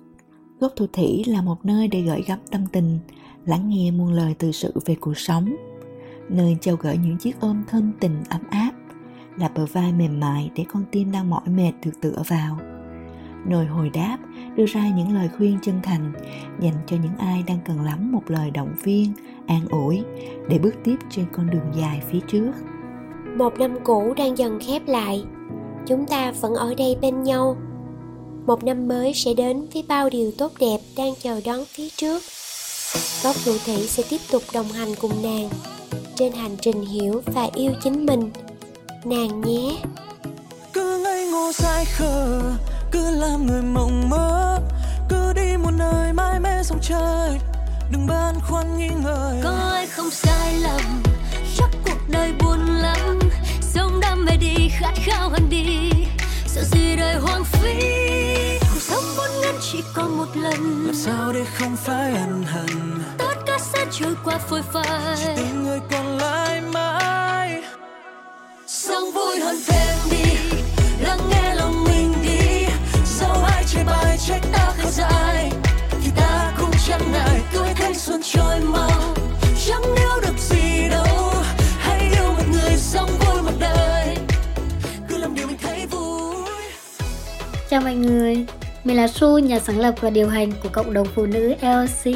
góc thủ thủy là một nơi để gửi gắm tâm tình, lắng nghe muôn lời từ sự về cuộc sống, nơi trao gửi những chiếc ôm thân tình ấm áp, là bờ vai mềm mại để con tim đang mỏi mệt được tựa vào. Nơi hồi đáp đưa ra những lời khuyên chân thành dành cho những ai đang cần lắm một lời động viên, an ủi để bước tiếp trên con đường dài phía trước. Một năm cũ đang dần khép lại. chúng ta vẫn ở đây bên nhau một năm mới sẽ đến với bao điều tốt đẹp đang chờ đón phía trước góc thủ thủy sẽ tiếp tục đồng hành cùng nàng trên hành trình hiểu và yêu chính mình nàng nhé cứ ngây ngô dại khờ cứ làm người mộng mơ cứ đi một nơi mãi mê sông trời. Đừng băn khoăn nghi ngờ. Có ai không sai lầm chắc cuộc đời buồn lắm. Sống đam mê đi khát khao hơn đi. Sợ gì đời hoang phí cuộc sống vốn ngắn chỉ còn một lần. Làm sao để không phải ân hận? Tất cả sẽ trôi qua phôi phai. Chỉ tình người còn lại mãi. Sống vui hơn thêm đi lắng nghe chê bai trách ta khá dài thì ta cũng chẳng ngại tuổi thanh xuân trôi mau chẳng níu được gì đâu hãy yêu một người sống vui một đời cứ làm điều mình thấy vui Chào mọi người, mình là Su, nhà sáng lập và điều hành của cộng đồng phụ nữ LC.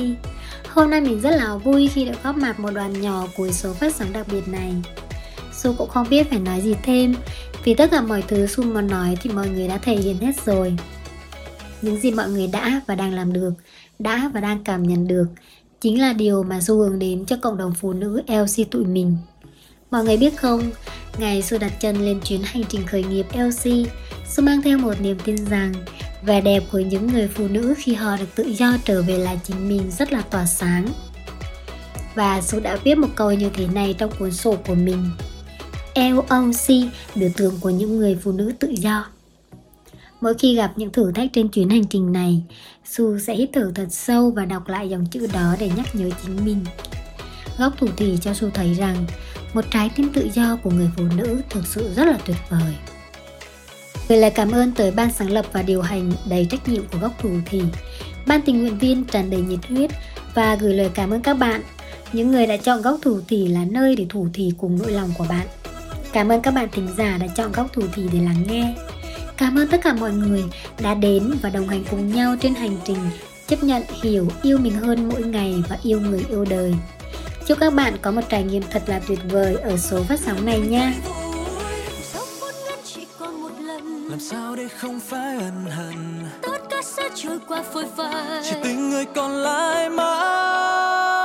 Hôm nay mình rất là vui khi được góp mặt một đoàn nhỏ của số phát sóng đặc biệt này. Su cũng không biết phải nói gì thêm, vì tất cả mọi thứ Su muốn nói thì mọi người đã thể hiện hết rồi. Những gì mọi người đã và đang làm được, đã và đang cảm nhận được, chính là điều mà Su hướng đến cho cộng đồng phụ nữ LC tụi mình. Mọi người biết không, ngày Su đặt chân lên chuyến hành trình khởi nghiệp LC, Su mang theo một niềm tin rằng vẻ đẹp của những người phụ nữ khi họ được tự do trở về là chính mình rất là tỏa sáng. Và Su đã viết một câu như thế này trong cuốn sổ của mình. LOC, biểu tượng của những người phụ nữ tự do. Mỗi khi gặp những thử thách trên chuyến hành trình này, Su sẽ hít thở thật sâu và đọc lại dòng chữ đó để nhắc nhớ chính mình. Góc thủ thỉ cho Su thấy rằng một trái tim tự do của người phụ nữ thực sự rất là tuyệt vời. Gửi lời cảm ơn tới ban sáng lập và điều hành đầy trách nhiệm của góc thủ thì, ban tình nguyện viên tràn đầy nhiệt huyết và gửi lời cảm ơn các bạn, những người đã chọn góc thủ thì là nơi để thủ thì cùng nỗi lòng của bạn. Cảm ơn các bạn thính giả đã chọn góc thủ thì để lắng nghe. Cảm ơn tất cả mọi người đã đến và đồng hành cùng nhau trên hành trình chấp nhận, hiểu, yêu mình hơn mỗi ngày và yêu người yêu đời. Chúc các bạn có một trải nghiệm thật là tuyệt vời ở số phát sóng này nha. làm sao để không phải ân hận tất cả sẽ trôi qua phôi phai chỉ tình người còn lại mãi